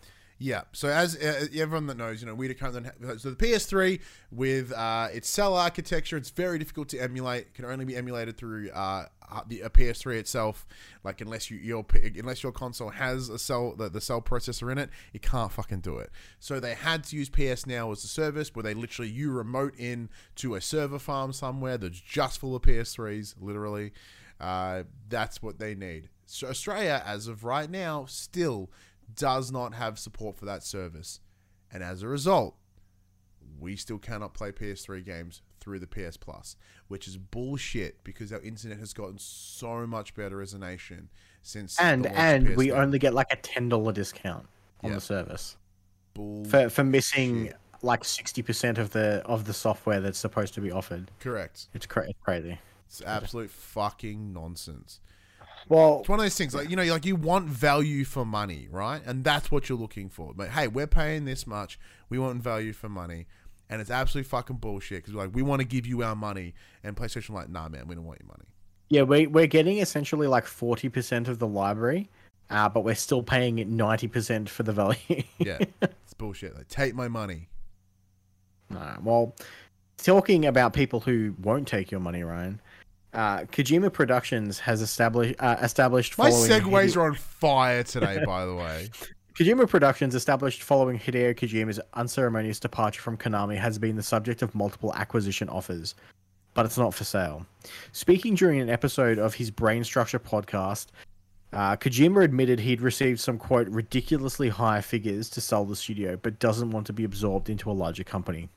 Yeah. So as uh, everyone that knows, you know, we currently so the PS3 with uh, its cell architecture, it's very difficult to emulate. It can only be emulated through uh, the a PS3 itself. Like unless you your unless your console has a cell the, the cell processor in it, you can't fucking do it. So they had to use PS Now as a service where they literally you remote in to a server farm somewhere that's just full of PS3s, literally. Uh, that's what they need. So Australia, as of right now, still does not have support for that service. And as a result, we still cannot play PS3 games through the PS Plus, which is bullshit because our internet has gotten so much better as a nation since And and we PS3. only get like a ten dollar discount on Yeah. the service Bull- for for missing Shit. like sixty percent of the of the software that's supposed to be offered. correct. It's, cra- it's crazy. It's absolute fucking nonsense. Well, It's one of those things like you know, like you want value for money, right? And that's what you're looking for. But hey, we're paying this much. We want value for money, and it's absolute fucking bullshit because like we want to give you our money, and PlayStation like, nah, man, we don't want your money. yeah, we we're getting essentially like forty percent of the library, uh, but we're still paying ninety percent for the value. [laughs] Yeah, it's bullshit. Like, take my money. Alright, well, talking about people who won't take your money, Ryan. Uh, Kojima Productions has established uh, established My segues Hide- are on fire today, [laughs] by the way. Kojima Productions, established following Hideo Kojima's unceremonious departure from Konami, has been the subject of multiple acquisition offers, but it's not for sale. Speaking during an episode of his Brain Structure podcast, Uh, Kojima admitted he'd received some quote ridiculously high figures to sell the studio, but doesn't want to be absorbed into a larger company.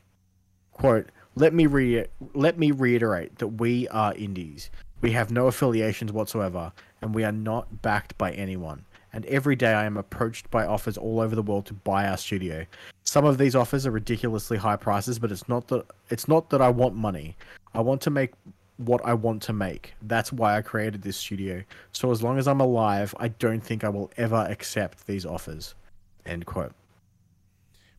Quote: Let me re- let me reiterate that we are indies. We have no affiliations whatsoever, and we are not backed by anyone. And every day I am approached by offers all over the world to buy our studio. Some of these offers are ridiculously high prices, but it's not that it's not that I want money. I want to make what I want to make. That's why I created this studio. So as long as I'm alive, I don't think I will ever accept these offers. End quote.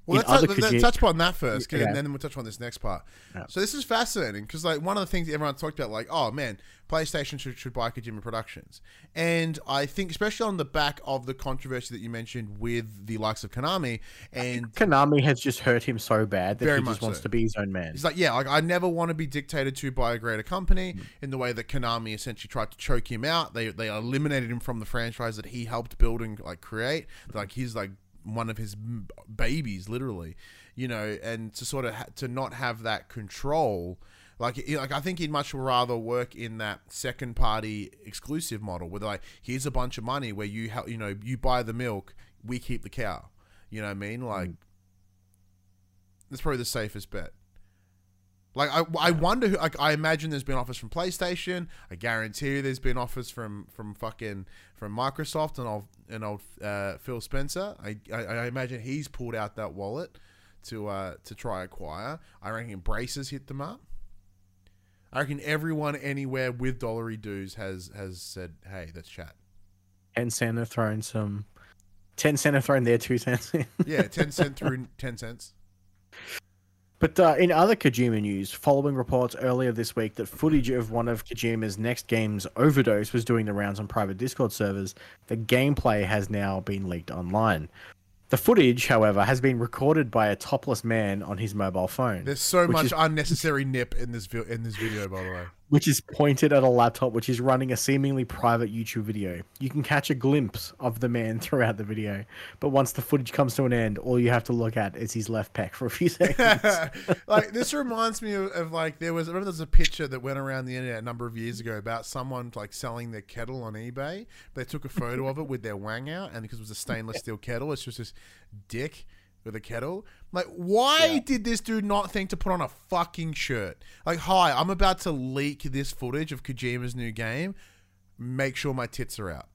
Well, let's, touch- let's touch upon that first, Yeah. and then we'll touch on this next part. Yeah. So this is fascinating because, like, one of the things everyone talked about, like, oh man, PlayStation should, should buy Kojima Productions, and I think, especially on the back of the controversy that you mentioned with the likes of Konami, and Konami has just hurt him so bad that he just wants so. to be his own man. He's like, yeah, like I never want to be dictated to by a greater company Mm. in the way that Konami essentially tried to choke him out. They they eliminated him from the franchise that he helped build and like create. Like he's like one of his babies, literally, you know. And to sort of ha- to not have that control, like like I think he'd much rather work in that second party exclusive model where they're like, here's a bunch of money where you help, you know, you buy the milk, we keep the cow. You know what I mean? Like. Mm. That's probably the safest bet. Like I, I wonder who. Like I imagine there's been offers from PlayStation. I guarantee you there's been offers from from fucking from Microsoft and old and old uh, Phil Spencer. I, I I imagine he's pulled out that wallet to uh to try acquire. I reckon Braces hit them up. I reckon everyone anywhere with dollary dues has has said, "Hey, let's chat." Tencent have thrown some. Tencent have thrown their two cents in. Yeah, ten cent [laughs] through ten cents. But uh, in other Kojima news, following reports earlier this week that footage of one of Kojima's next games, Overdose, was doing the rounds on private Discord servers, the gameplay has now been leaked online. The footage, however, has been recorded by a topless man on his mobile phone, There's so much is- unnecessary nip in this vi- in this video, by the way. Which is pointed at a laptop which is running a seemingly private YouTube video. You can catch a glimpse of the man [laughs] throughout the video, but once the footage comes to an end, all you have to look at is his left pec for a few [laughs] seconds. [laughs] like this reminds me of, of like there was I remember there's a picture that went around the internet a number of years ago about someone like selling their kettle on eBay. They took a photo of it with their wang out, and because it was a stainless steel kettle, it's just this dick with a kettle. Like, why Yeah. did this dude not think to put on a fucking shirt? Like, hi, I'm about to leak this footage of Kojima's new game. Make sure my tits are out.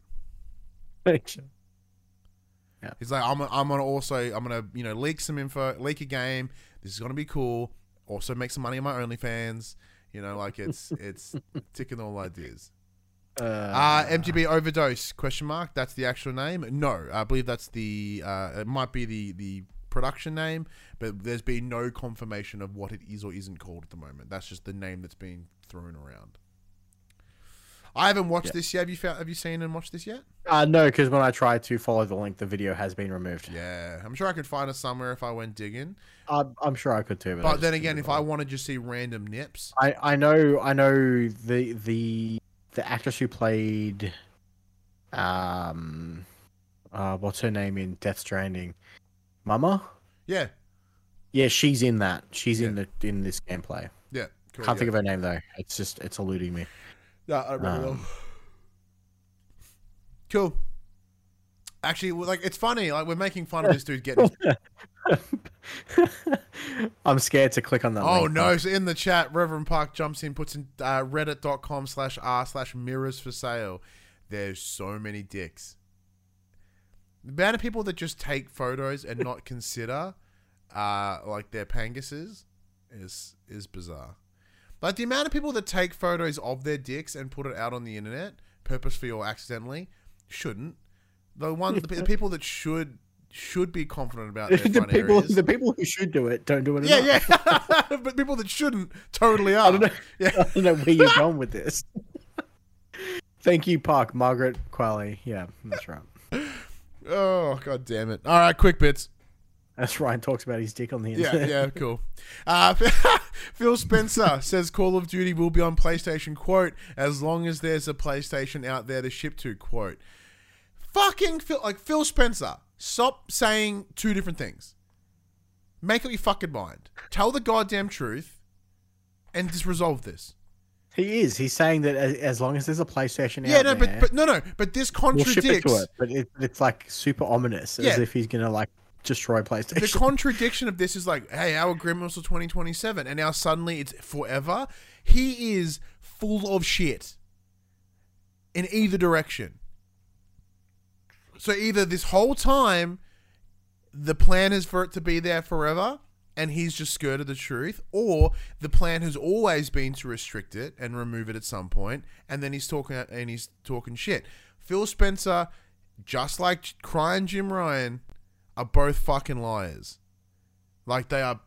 Make sure. Yeah. He's like, I'm, I'm gonna also, I'm gonna, you know, leak some info, leak a game. This is gonna be cool. Also, make some money on my OnlyFans. You know, like it's, [laughs] it's ticking all ideas. uh, Uh, MTB overdose question mark. That's the actual name. No, I believe that's the. Uh, it might be the the production name, but there's been no confirmation of what it is or isn't called at the moment. That's just the name that's being thrown around. I haven't watched Yeah. this yet. Have you found, Have you seen and watched this yet? uh, no, because when I tried to follow the link, the video has been removed. Yeah, I'm sure I could find it somewhere if I went digging. Uh, I'm sure I could too. But, But then again, if I want to just see random nips, I I know I know the the the actress who played, um, uh, what's her name in Death Stranding, Mama. yeah, Yeah, she's in that. She's in Yeah. the in this gameplay. yeah, cool, Can't yeah. think of her name though. It's just it's eluding me. Yeah, I remember. Um, Cool. Actually, like it's funny. Like we're making fun of this dude getting. [laughs] I'm scared to click on that. oh link, no! but- So in the chat, Reverend Park jumps in, puts in uh, reddit.com slash r slash mirrors for sale. There's so many dicks. The amount of people that just take photos and not consider, uh, like their panguses, is is bizarre. Like the amount of people that take photos of their dicks and put it out on the internet, purposefully or accidentally, shouldn't. The one, the, the people that should should be confident about their [laughs] the front people areas. the people who should do it don't do it. Yeah, enough. yeah. [laughs] but people that shouldn't totally are. I don't know. Yeah. [laughs] I don't know where you're going with this. Thank you, Park Margaret Qualley. Yeah, that's right. Oh god damn it! All right, quick bits. That's Ryan talks about his dick on the Yeah, internet. yeah, cool. Uh, [laughs] Phil Spencer says Call of Duty will be on PlayStation. Quote: As long as there's a PlayStation out there to ship to. Quote: Fucking Phil, like Phil Spencer. Stop saying two different things. Make up your fucking mind. Tell the goddamn truth, and just resolve this. He is. He's saying that as, long as there's a PlayStation Yeah, out no, there, but but no, no, but this we'll ship it contradicts to it. But it, it's like super ominous, as if he's gonna like destroy PlayStation. the [laughs] contradiction of this is like, hey, our agreement was till 2027, and now suddenly it's forever. He is full of shit in either direction. So either this whole time the plan is for it to be there forever and he's just scared of the truth, or the plan has always been to restrict it and remove it at some point, and then he's talking and he's talking shit. Phil Spencer, just like crying Jim Ryan, are both fucking liars. Like they are,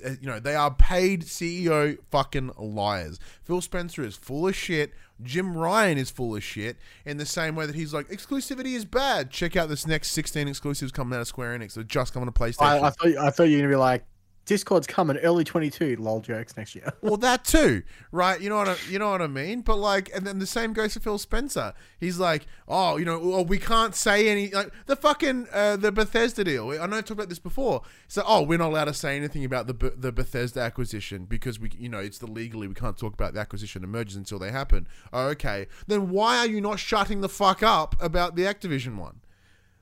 you know, they are paid CEO fucking liars. Phil Spencer is full of shit. Jim Ryan is full of shit. In the same way that he's like, exclusivity is bad. Check out this next 16 exclusives coming out of Square Enix. They're just coming to PlayStation. I, I thought I thought you were gonna be like, Discord's coming early 22. Lol jokes next year. [laughs] well, that too, right? You know what I, you know what I mean. But like, and then the same goes for Phil Spencer. He's like, oh, you know, well, we can't say any like the fucking uh, the Bethesda deal. I know I talked about this before. So, oh, we're not allowed to say anything about the the Bethesda acquisition because we, you know, it's the legally we can't talk about the acquisition and mergers until they happen. Oh, okay. Then why are you not shutting the fuck up about the Activision one?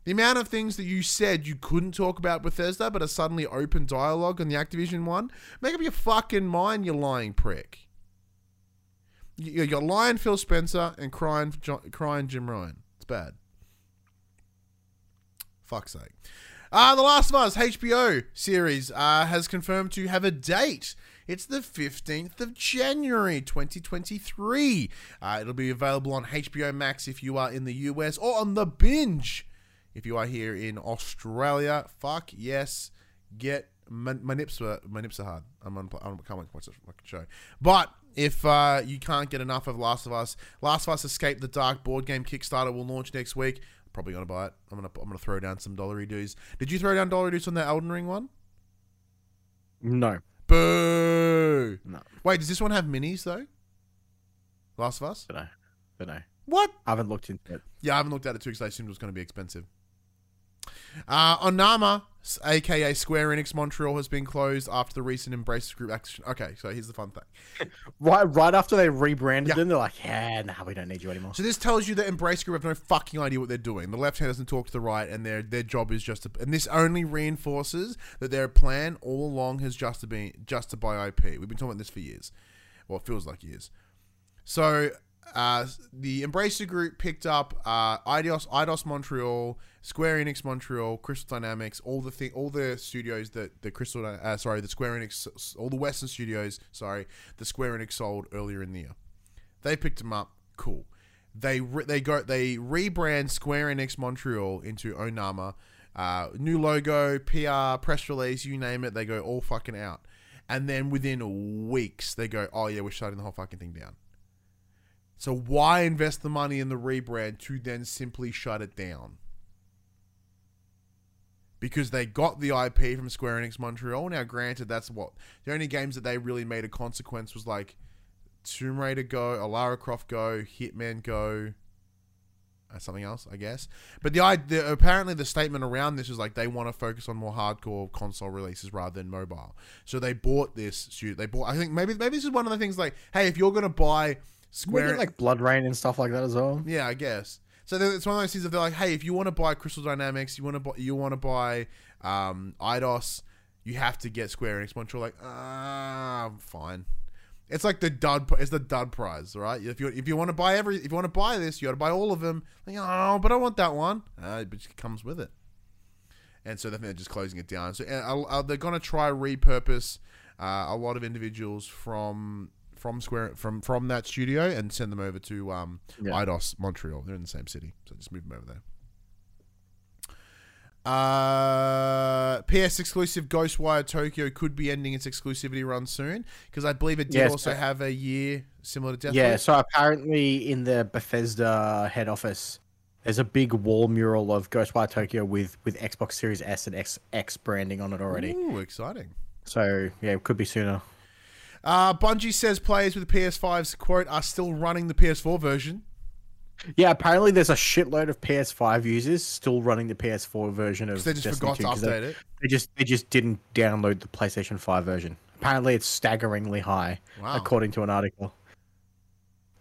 The amount of things that you said you couldn't talk about Bethesda, but are suddenly open dialogue on the Activision one, make up your fucking mind, you lying prick. You- You're lying Phil Spencer and crying, crying Jim Ryan. It's bad. Fuck's sake. Uh, the Last of Us HBO series uh, has confirmed to have a date. It's the 15th of January 2023. Uh, it'll be available on HBO Max if you are in the US or on The Binge if you are here in Australia. Fuck yes. Get my, my nips were my nips are hard. I'm on. I'm can't watch this fucking show. But if uh, you can't get enough of Last of Us, Last of Us Escape the Dark board game Kickstarter will launch next week. Probably gonna buy it. I'm gonna I'm gonna throw down some dollary dues. Did you throw down dollary dues on that Elden Ring one? No, Boo! no, Wait, does this one have minis though? Last of Us? but no, but no. What? I haven't looked into it. Yeah, I haven't looked at it too because I assumed it was going to be expensive. Uh, Onoma, aka Square Enix Montreal, has been closed after the recent Embracer Group action. Okay, so here's the fun thing. [laughs] Right, right after they rebranded Yeah. them, they're like, yeah, nah, we don't need you anymore. So this tells you that Embracer Group have no fucking idea what they're doing. The left hand doesn't talk to the right, and their their job is just to. And this only reinforces that their plan all along has just to be just to buy IP. We've been talking about this for years. Well, it feels like years. So uh, the Embracer Group picked up uh, Eidos, Eidos Montreal, Square Enix Montreal, Crystal Dynamics, all the thing, all the studios that the Crystal, uh, sorry, the Square Enix, all the Western studios, sorry, the Square Enix sold earlier in the year. They picked them up. Cool. They re- they go they rebrand Square Enix Montreal into Onoma. Uh, new logo, PR, press release, you name it. They go all fucking out, and then within weeks they go, oh yeah, we're shutting the whole fucking thing down. So why invest the money in the rebrand to then simply shut it down? Because they got the IP from Square Enix Montreal. Now, granted, that's what the only games that they really made a consequence was like Tomb Raider Go, a Lara Croft Go, Hitman Go, uh, something else, I guess. But the, the apparently the statement around this is like they want to focus on more hardcore console releases rather than mobile. So they bought this studio. They bought. I think maybe maybe this is one of the things like, hey, if you're gonna buy Square, get like Blood Rain and stuff like that as well. yeah, I guess. So it's one of those things that they're like, hey, if you want to buy Crystal Dynamics, you want to buy, you want to buy um, Eidos, you have to get Square Enix Montreal. Like, ah, fine. It's like the dud. It's the dud prize, right? If you if you want to buy every, if you want to buy this, you got to buy all of them. Like, oh, but I want that one. Uh, but it comes with it. And so they're just closing it down. So uh, uh, they're gonna try repurpose uh, a lot of individuals from from Square from from that studio and send them over to um, Yeah. Eidos Montreal. They're in the same city, so just move them over there. Uh, PS exclusive Ghostwire Tokyo could be ending its exclusivity run soon because I believe it did Yes, also but- have a year similar to Deathloop. Yeah, so apparently in the Bethesda head office, there's a big wall mural of Ghostwire Tokyo with with Xbox Series S and X X branding on it already. Ooh, exciting. So yeah, it could be sooner. Uh, Bungie says players with PS5's quote are still running the PS4 version. Yeah, apparently there's a shitload of PS5 users still running the PS4 version of they just Destiny forgot to update they, it. they just they just didn't download the PlayStation 5 version. Apparently it's staggeringly high, Wow. according to an article.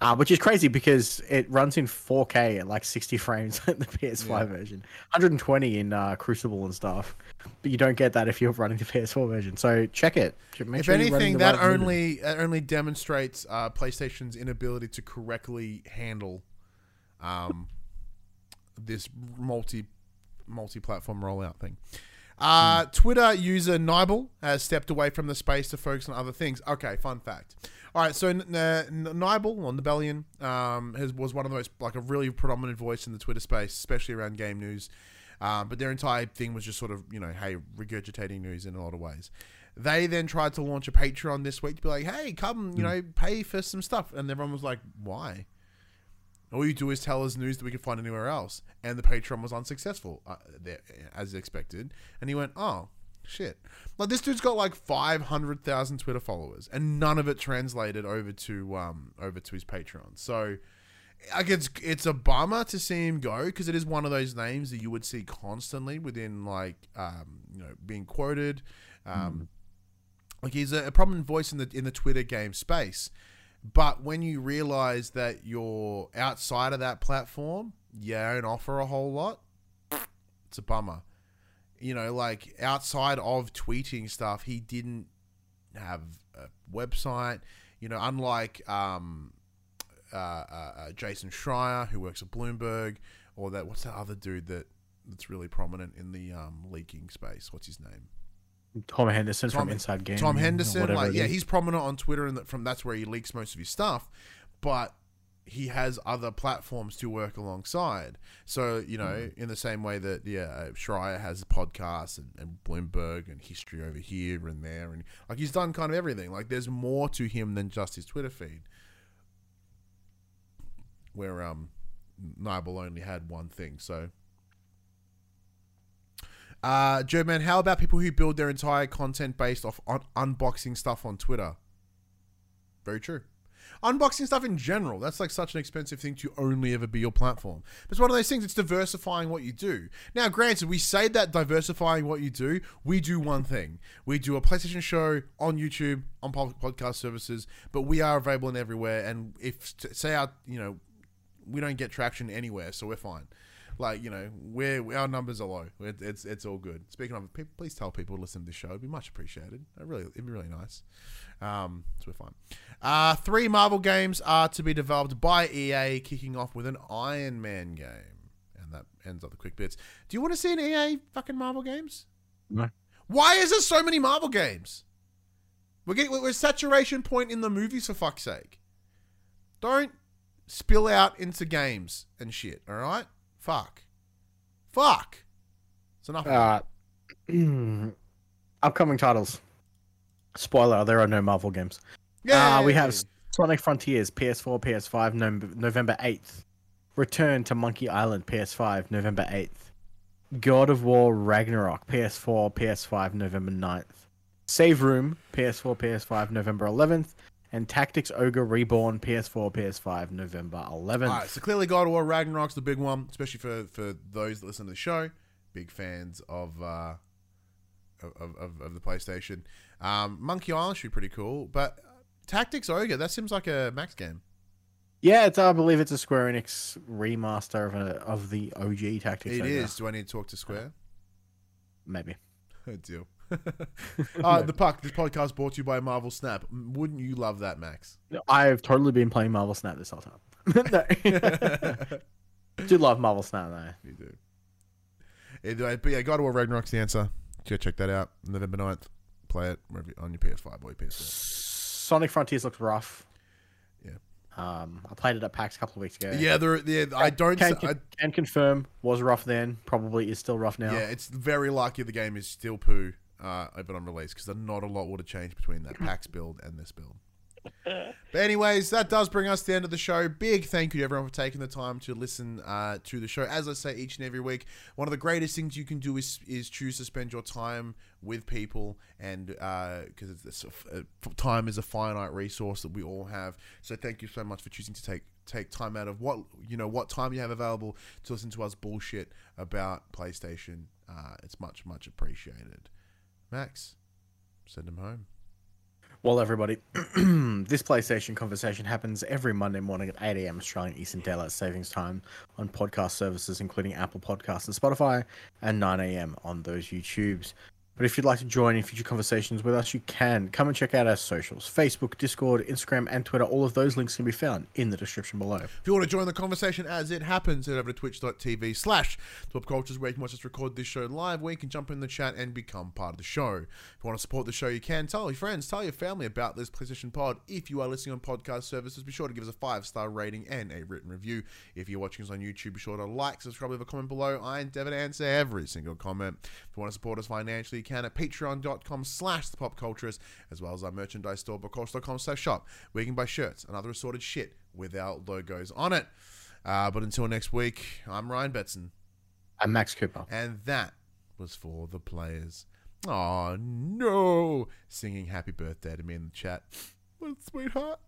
Uh, which is crazy because it runs in 4K at like 60 frames [laughs] in the PS5 Yeah. version, 120 in uh, Crucible and stuff. But you don't get that if you're running the [laughs] PS4 version. So check it. Make if sure anything, that right only that only demonstrates uh, PlayStation's inability to correctly handle um, this multi multi platform rollout thing. Uh, Twitter user Nibel has stepped away from the space to focus on other things. Okay, fun fact. All right, so N- N- Nibel or Nibelian um, has, was one of the most like a really predominant voice in the Twitter space, especially around game news. Um, but their entire thing was just sort of you know, hey, regurgitating news in a lot of ways. They then tried to launch a Patreon this week to be like, hey, come, you know, pay for some stuff, and everyone was like, why? All you do is tell us news that we can find anywhere else. And the Patreon was unsuccessful, uh, there, as expected. And he went, oh, shit. Like, this dude's got like 500,000 Twitter followers, and none of it translated over to um over to his Patreon. So, like, it's, it's a bummer to see him go because it is one of those names that you would see constantly within, like, um, you know, being quoted. Um, Like, he's a, a prominent voice in the in the Twitter game space. But when you realize that you're outside of that platform, you don't offer a whole lot. It's a bummer. You know, like outside of tweeting stuff, he didn't have a website. You know, unlike um, uh, uh, uh, Jason Schreier, who works at Bloomberg, or that what's that other dude that that's really prominent in the um, leaking space? What's his name? Tom Henderson Tom- from Inside Game. Tom Henderson, like yeah, he's prominent on Twitter, and from that's where he leaks most of his stuff. But he has other platforms to work alongside. So you know, in the same way that yeah, Schreier has podcasts and, and Bloomberg and history over here and there, and like he's done kind of everything. Like there's more to him than just his Twitter feed. Where um, Nibel only had one thing, so uh, Joe man, how about people who build their entire content based off un- unboxing stuff on Twitter? Very true. Unboxing stuff in general, that's like such an expensive thing to only ever be your platform. It's one of those things, it's diversifying what you do. Now, granted, we say that diversifying what you do, we do one thing. We do a PlayStation show on YouTube, on pod- podcast services, but we are available in everywhere. And if, say, our, you know, we don't get traction anywhere, so we're fine. Like you know, we're our numbers are low. It, it's it's all good. Speaking of, please tell people to listen to this show. It'd be much appreciated. It really, it'd be really nice. Um, so we're fine. Uh, three Marvel games are to be developed by EA, kicking off with an Iron Man game, and that ends up the quick bits. Do you want to see an EA fucking Marvel games? No. Why is there so many Marvel games? We're getting we're saturation point in the movies for fuck's sake. Don't spill out into games and shit. All right, fuck, fuck. It's enough. Uh, [clears throat] upcoming titles. Spoiler: There are no Marvel games. yeah, Uh, we have Sonic Frontiers, PS4, PS5, Nov- November 8th. Return to Monkey Island, PS5, November 8th. God of War Ragnarok, PS4, PS5, November 9th. Save Room, PS4, PS5, November 11th. And Tactics Ogre Reborn, PS4, PS5, November 11th. All right, so clearly God of War Ragnarok's the big one, especially for, for those that listen to the show. Big fans of uh, of, of, of the PlayStation. Um, Monkey Island should be pretty cool, but Tactics Ogre that seems like a Max game. Yeah, it's, I believe it's a Square Enix remaster of, a, of the OG Tactics It Ogre. is. Do I need to talk to Square? Maybe. [laughs] Deal. Uh, the puck. This podcast brought to you by Marvel Snap. Wouldn't you love that, Max? I've totally been playing Marvel Snap this whole time. [laughs] [laughs] Do love Marvel Snap though. You do. Anyway, but yeah, God of War Ragnarok's the answer. Go check that out. November 9th. Play it on your PS5 or your PS4. Sonic Frontiers looks rough. Yeah. Um, I played it at PAX a couple of weeks ago. Yeah, there. Yeah, I don't. Can, I, can confirm was rough then. Probably is still rough now. Yeah, it's very likely the game is still poo uh, even on release because there's not a lot would have changed between that PAX build and this build. [laughs] But anyways, that does bring us to the end of the show. Big thank you to everyone for taking the time to listen uh, to the show. As I say each and every week, one of the greatest things you can do is is choose to spend your time with people, and because it's uh, time is a finite resource that we all have. So thank you so much for choosing to take take time out of what you know what time you have available to listen to us bullshit about PlayStation. Uh, it's much much appreciated. Max, send them home. Well, everybody, [clears throat] this PlayStation conversation happens every Monday morning at 8 a.m. Australian Eastern Daylight Savings Time on podcast services including Apple Podcasts and Spotify, and 9 a.m. on those YouTubes. But if you'd like to join in future conversations with us, you can. Come and check out our socials Facebook, Discord, Instagram, and Twitter. All of those links can be found in the description below. If you want to join the conversation as it happens, head over to twitch.tv slash Top Cultures where you can watch us record this show live, where you can jump in the chat and become part of the show. If you want to support the show, you can. Tell your friends, tell your family about this PlayStation Pod. If you are listening on podcast services, be sure to give us a five-star rating and a written review. If you're watching us on YouTube, be sure to like, subscribe, leave a comment below. I endeavor to answer every single comment. If you want to support us financially, can at patreon.com slash thepopculturist, as well as our merchandise store, popculturist.com slash shop, where you can buy shirts and other assorted shit with our logos on it. Uh, but until next week, I'm Ryan Betson. I'm Max Cooper. And that was for the players. Oh no! Singing happy birthday to me in the chat. What sweetheart.